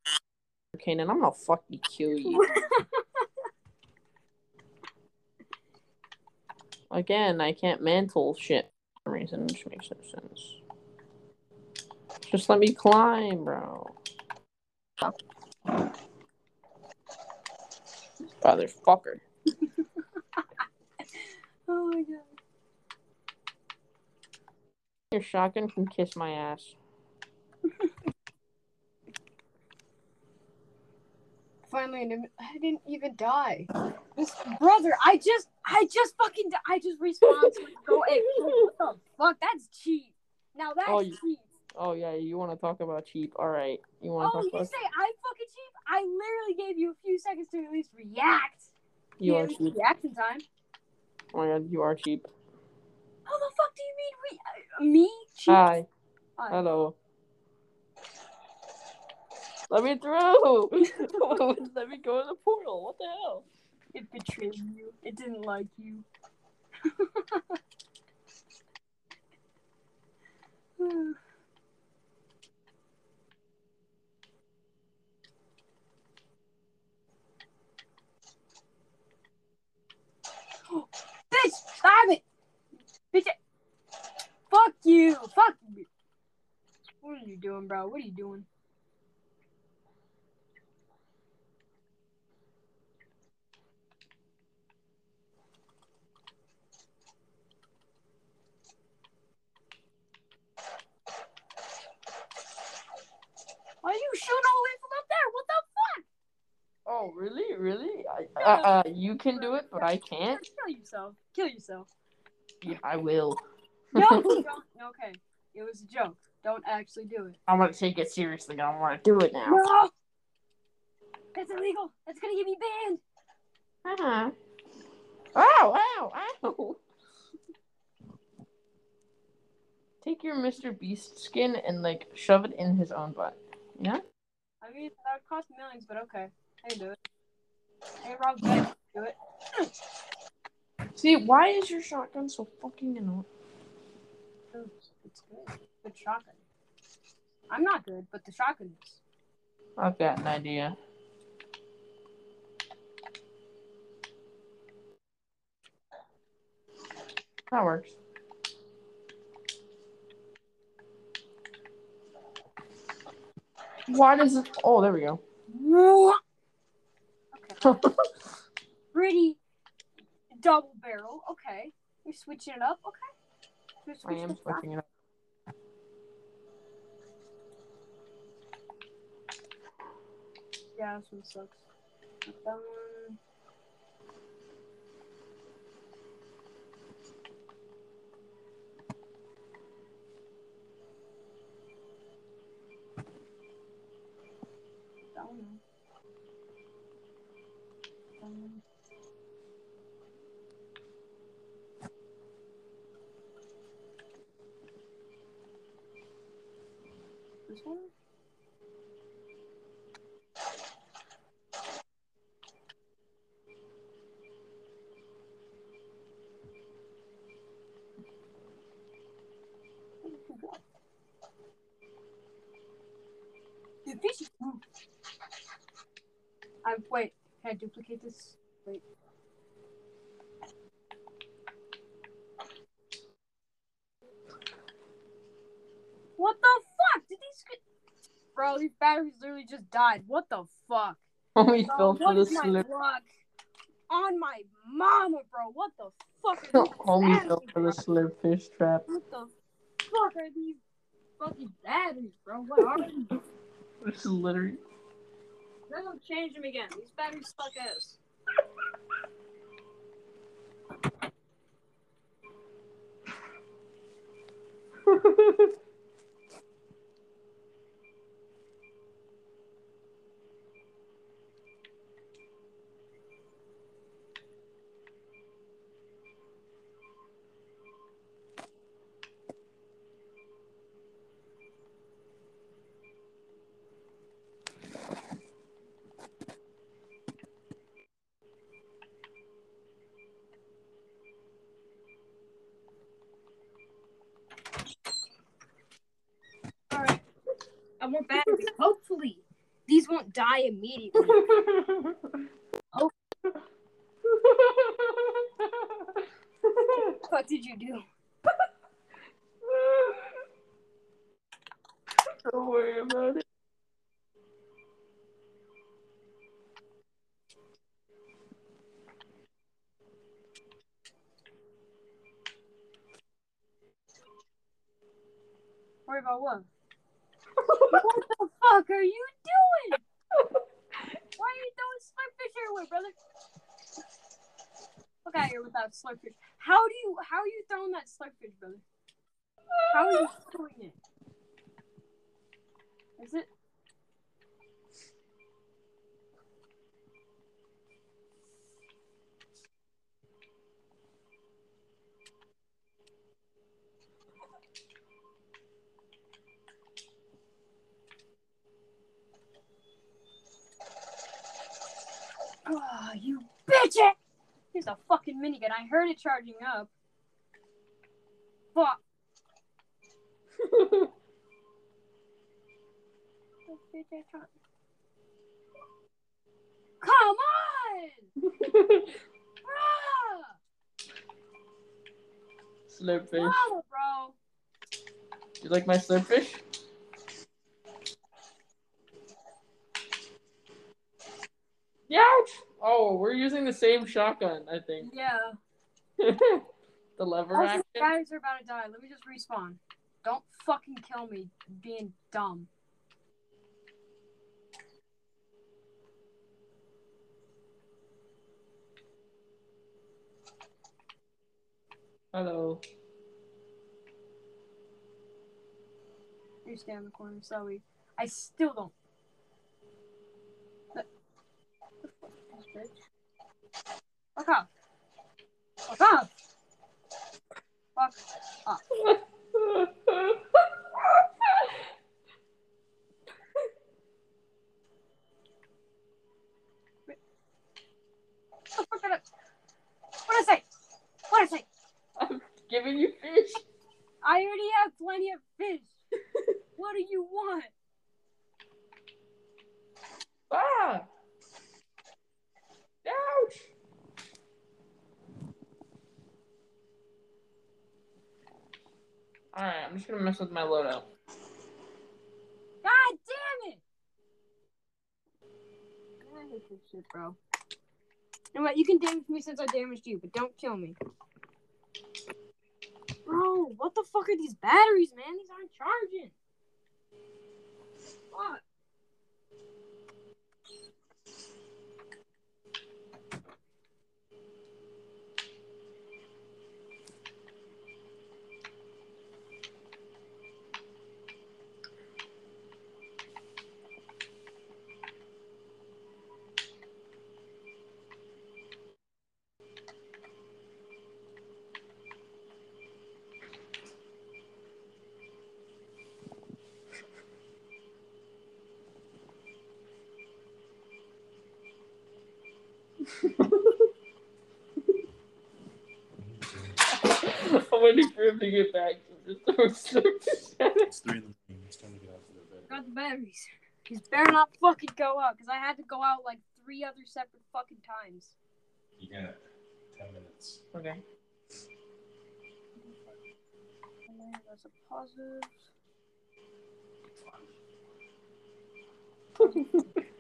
Kanan, I'm gonna fucking kill you. Again, I can't mantle shit for some reason, which makes no sense. Just let me climb, bro. Motherfucker. oh my god. Your shotgun can kiss my ass. Finally, I didn't- I didn't even die. This brother, I just, I just fucking, di- I just respawned. So go, hey, what the fuck? That's cheap. Now that's Oh, you- cheap. Oh yeah, you want to talk about cheap? All right, you want to Oh, talk you about? say I'm fucking cheap? I literally gave you a few seconds to at least react. You are cheap. Reaction time. Oh my god, you are cheap. How the fuck do you mean re- uh, me? Cheap? Hi, Hi. hello. Let me through. Let me go in the portal. What the hell? It betrayed you. It didn't like you. Bitch, stop it! Bitch, fuck you! Fuck you! What are you doing, bro? What are you doing? Why are you shooting all the way from up there? What the fuck? Oh really, really? I, uh, uh, you can do it, but I can't. Kill yourself. Kill yourself. Yeah, I will. No, don't. Okay, it was a joke. Don't actually do it. I'm gonna take it seriously. I want to do it now. No! That's illegal. That's gonna get me banned. Uh-huh. Ow! Ow! Ow! Take your Mr. Beast skin and like shove it in his own butt. Yeah. I mean, that would cost millions, but okay. I can do it. Hey, Rob, do it. See, why is your shotgun so fucking annoying? Oops, It's good. Good shotgun. I'm not good, but the shotgun is. I've got an idea. That works. Why does it? Oh, there we go. Okay. Pretty double barrel. Okay. You're switching it up. Okay. I am switching it up. Yeah, this one sucks. That one. That one. That one. This one? The fish is I wait. Can I duplicate this? Wait. What the fuck? Did these? Bro, these batteries literally just died. What the fuck? Only Bro, fell for the slip. On my mama, bro. What the fuck are these oh, fell for the slip fish trap. What the fuck are these fucking batteries, bro? What are these? This is literally. They're gonna change them again. These batteries suck ass. Alright. And more batteries. Hopefully, these won't die immediately. Oh. what did you do? Don't worry about it. Worry about what? what the fuck are you doing? Why are you throwing slurpfish everywhere, brother? Look out slurpfish. How do you? How are you throwing that slugfish, brother? How are you doing it? Is it? Oh, you bitch it! Here's a fucking minigun. I heard it charging up. Fuck. Come on! Bruh! Slurpfish. Wow, bro. You like my slurpfish? Ouch! Oh, we're using the same shotgun, I think. Yeah. the lever Also, action. guys are about to die. Let me just respawn. Don't fucking kill me being dumb. Hello. You stay in the corner, Zoe. I still don't. The- the fuck is this bitch? Off. Fuck off. Fuck off. What I? What did I say? What did I say? I'm giving you fish. I already have plenty of fish. what do you want? Ah! Alright, I'm just gonna mess with my loadout. God damn it! I hate this shit, bro. You know what? You can damage me since I damaged you, but don't kill me. Bro, what the fuck are these batteries, man? These aren't charging. What? To get back. So just throw slurpfish at it. It's three in the morning. It's time to get out to the bed. Got the batteries. These better not fucking go out, because I had to go out like three other separate fucking times. You got ten minutes. Okay. That's a positive.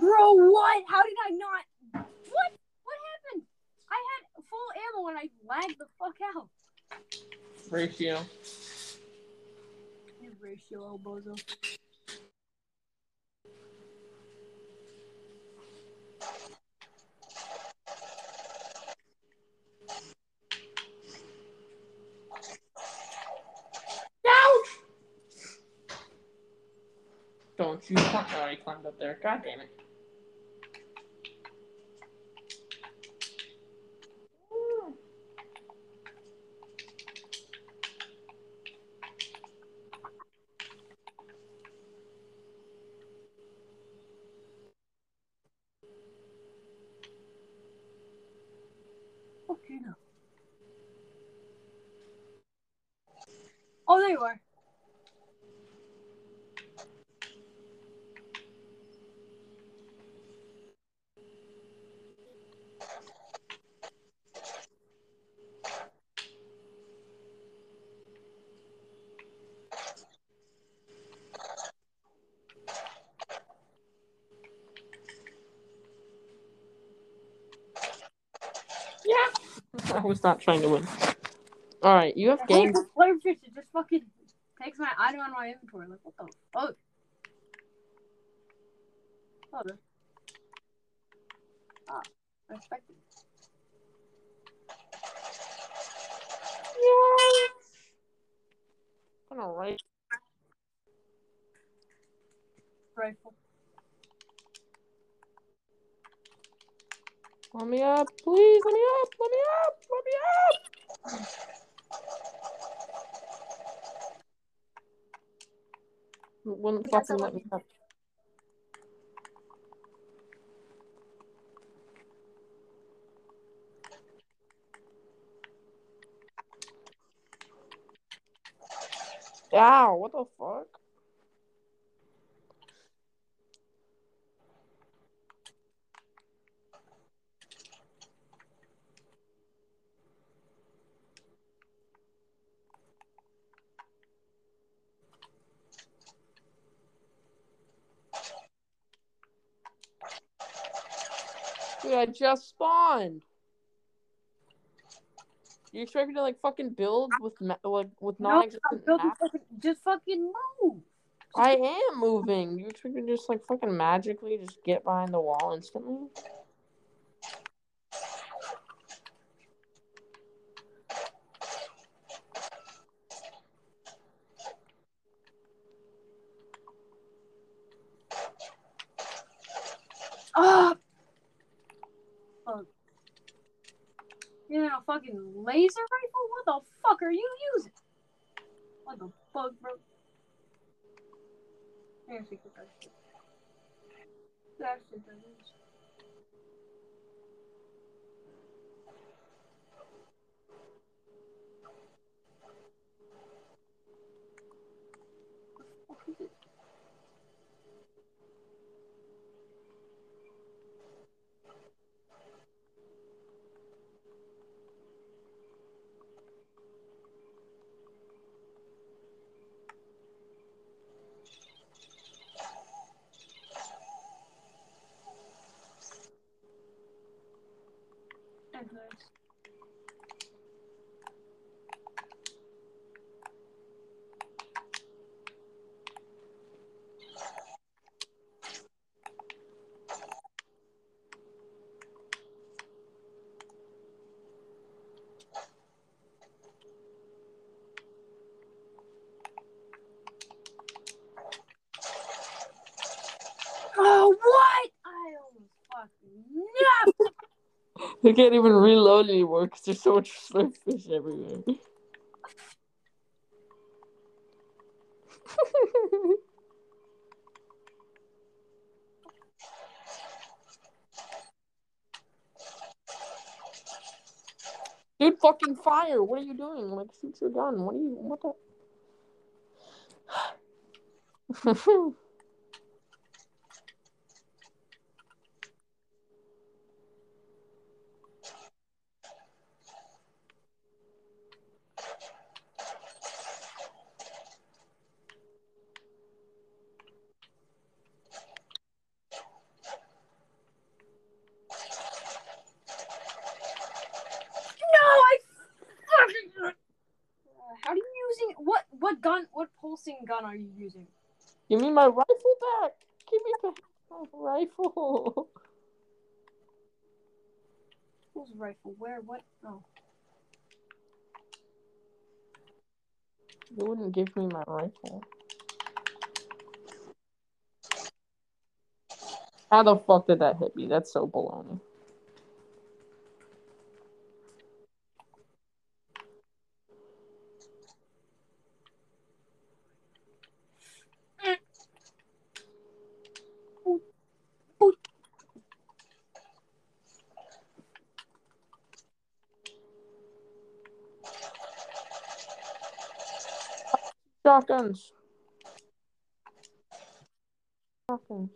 Bro, what? How did I not? What? What happened? I had full ammo and I lagged the fuck out. Ratio. You ratio, bozo. Climb? Oh, climbed up there. God damn it. you know? Oh, there you are. I was not trying to win. All right, you have games. fish. It just fucking takes my item out of my inventory. Like, what the fuck? Oh, the- ah, I expected. All right. Rifle. Let me up, please. Let me up. Let me up. Let me up. It Wouldn't fucking let me up. Ow, what the fuck? Dude, I just spawned. You expect me to like fucking build with like with No, non-existent Build fucking, just fucking move. I am moving. You expect me to just like fucking magically just get behind the wall instantly? Ah. Fuck. You know, fucking laser rifle? What the fuck are you using? What the fuck, bro? Here, that shit. That shit is. What is it? That's nice. Oh, what? I almost fucking no. They can't even reload anymore because there's so much slurpfish everywhere. Dude, fucking fire! What are you doing? Like, shoot your gun. What are you? What the? No, I fucking. Uh, how are you using what? What gun? What pulsing gun are you using? Give me my rifle back. Give me back my rifle. Whose rifle? Where? What? Oh, You wouldn't give me my rifle. How the fuck did that hit me? That's so baloney. Shotguns. Shotguns.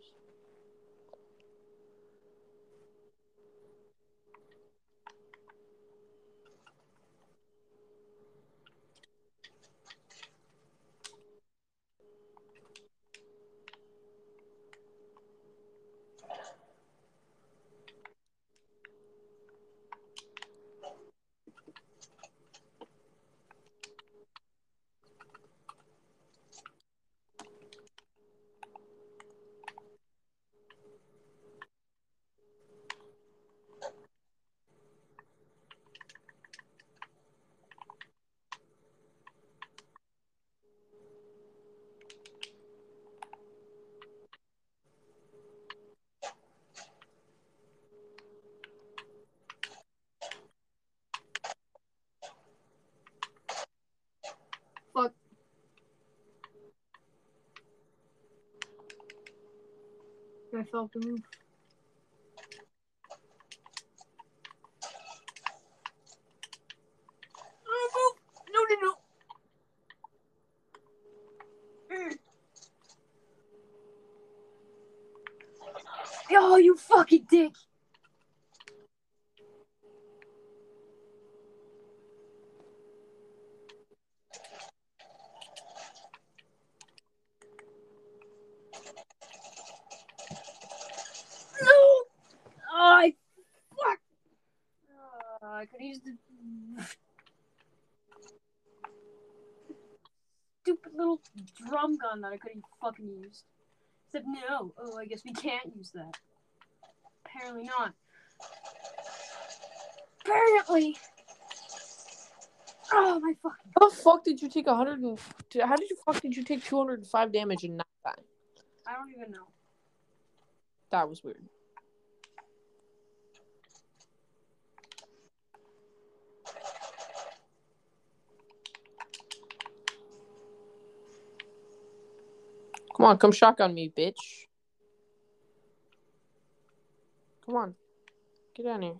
Felt the move. Oh, move! No, no, no. Mm. Oh, you fucking dick! No! Oh, I fuck! Uh, I could use the stupid little drum gun that I could have fucking used. Except no. Oh, I guess we can't use that. Apparently not. Apparently. Oh my fucking. How the fuck did you take a hundred and? How did you fuck did you take two hundred and five damage and not die? I don't even know. That was weird. Come on, come shotgun me, bitch. Come on. Get down here.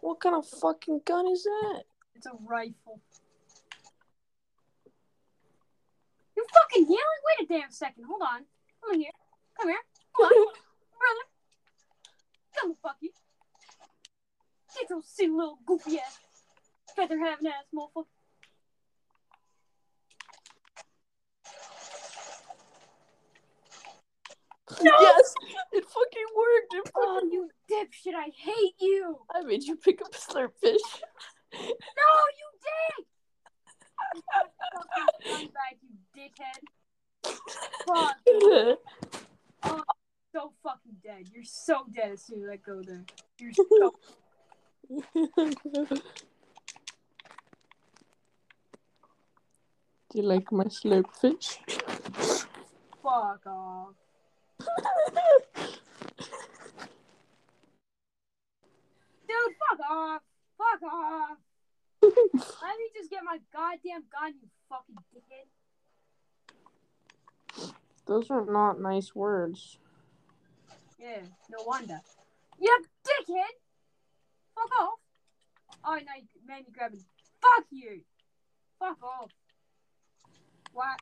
What kind of fucking gun is that? It's a rifle. You fucking yelling? Wait a damn second. Hold on. Come here. Come here. Come on. Brother. Come fuck you. Get those silly little goofy ass feather having ass motherfucker. No! Yes, it fucking worked. It Oh, fucking... you dipshit. I hate you. I made you pick up a slurp fish. No, you did. You fucking scumbag, you dickhead. Fuck. oh, So fucking dead. You're so dead as soon as I go there. You're so Do you like my slurp fish? fuck off. Dude, fuck off. Fuck off. Let me just get my goddamn gun, you fucking dickhead. Those are not nice words. Yeah, no wonder. You dickhead! Fuck off! Oh, no, you made me grab it. Fuck you! Fuck off. What?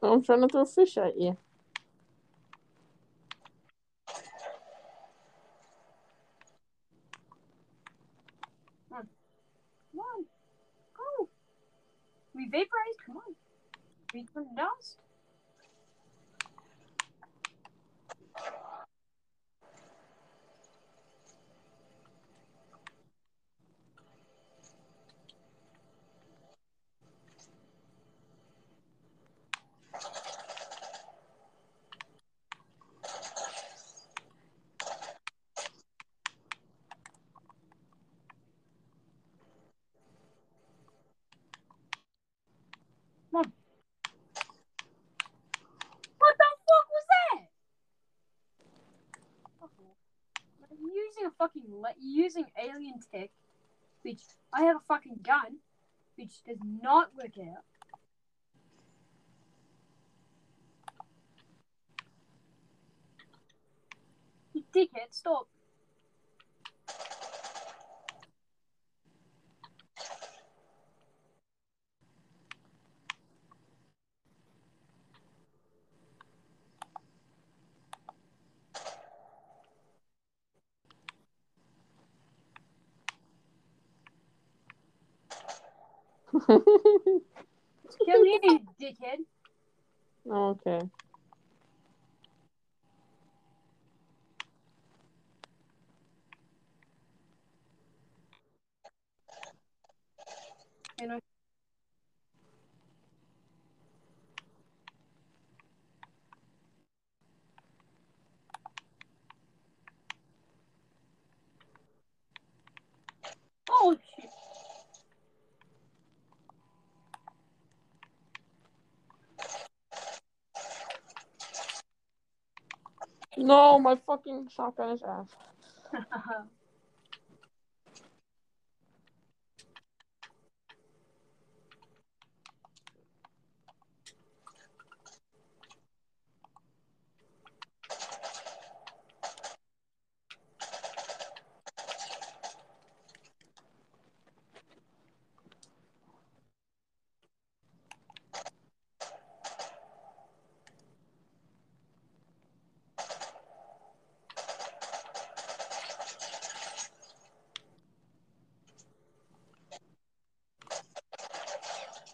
I'm trying to throw fish at you. Come on. Go. We vaporized? Come on. Dust? using alien tech, which I have a fucking gun, which does not work out. You dickhead, stop. You dickhead. Oh, okay. And I Oh shit. No, my fucking shotgun is ass.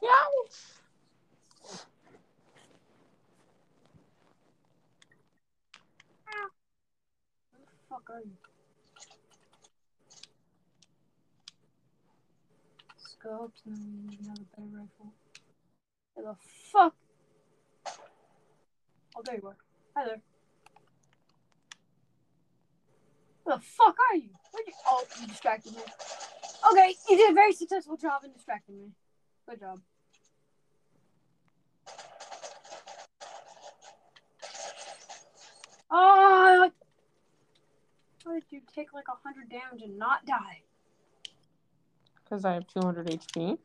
Ouch! Where the fuck are you? Scopes, no, we need another better rifle. Where the fuck? Oh, there you are. Hi there. Where the fuck are you? Where'd you? Oh, you distracted me. Okay, you did a very successful job in distracting me. Good job. Oh, how did you take like a hundred damage and not die? Because I have 200 HP.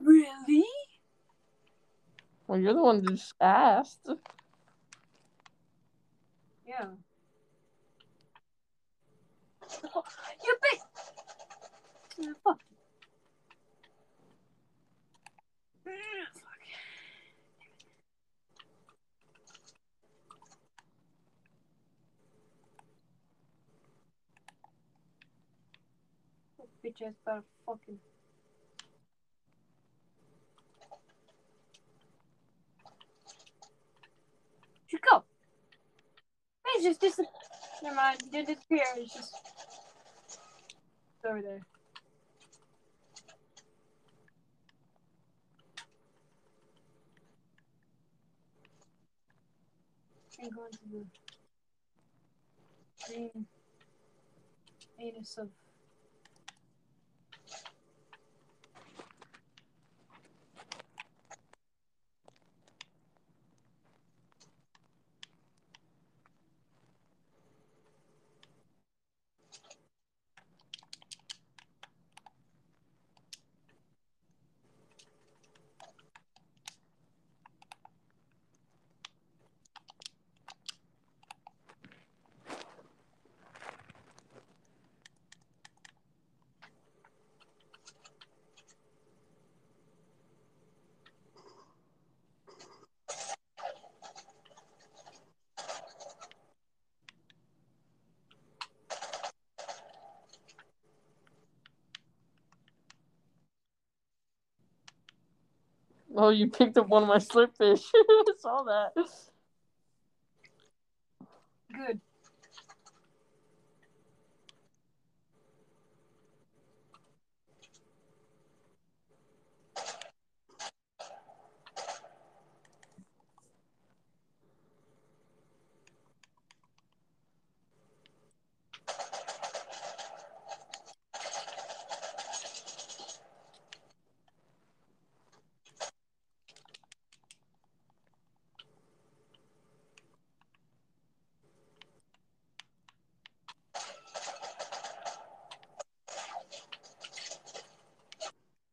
Really? Well, you're the one that just asked. Yeah. You bitch! Yeah, fuck. Bitch ass fucking. Go. It's just dis. Never mind. It didn't disappear. It's just. It's over there. And go into the green anus of. Oh, you picked up one of my slurp fish. I saw that. Good.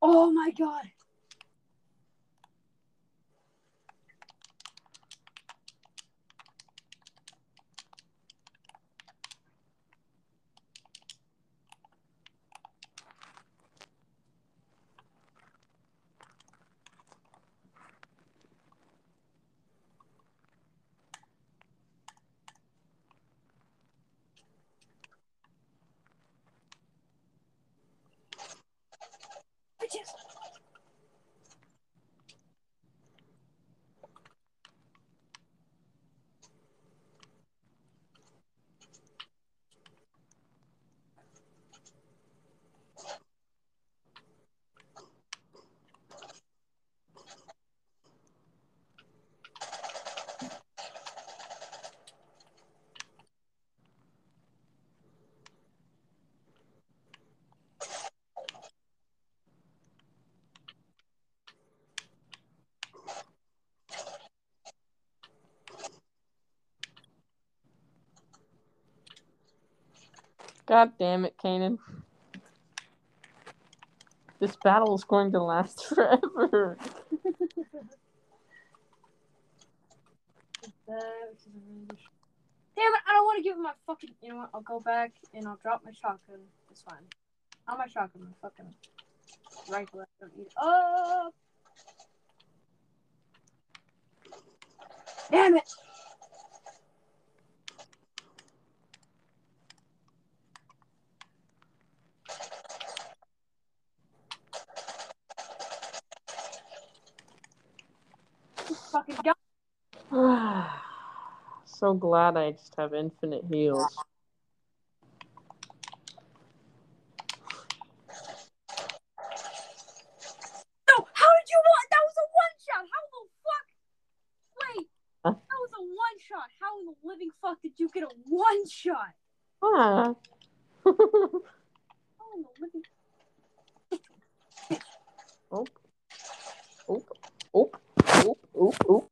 Oh my god. God damn it, Kanan. This battle is going to last forever. Damn it! I don't want to give him my fucking. You know what? I'll go back and I'll drop my shotgun. It's fine. Not my shotgun. My fucking rifle. I don't need it. Oh! Damn it! so glad I just have infinite heals. No, how did you want? That was a one shot. How the fuck? Wait, huh? that was a one shot. How in the living fuck did you get a one shot? Huh? oh, oh, oh, oh, oh, oh.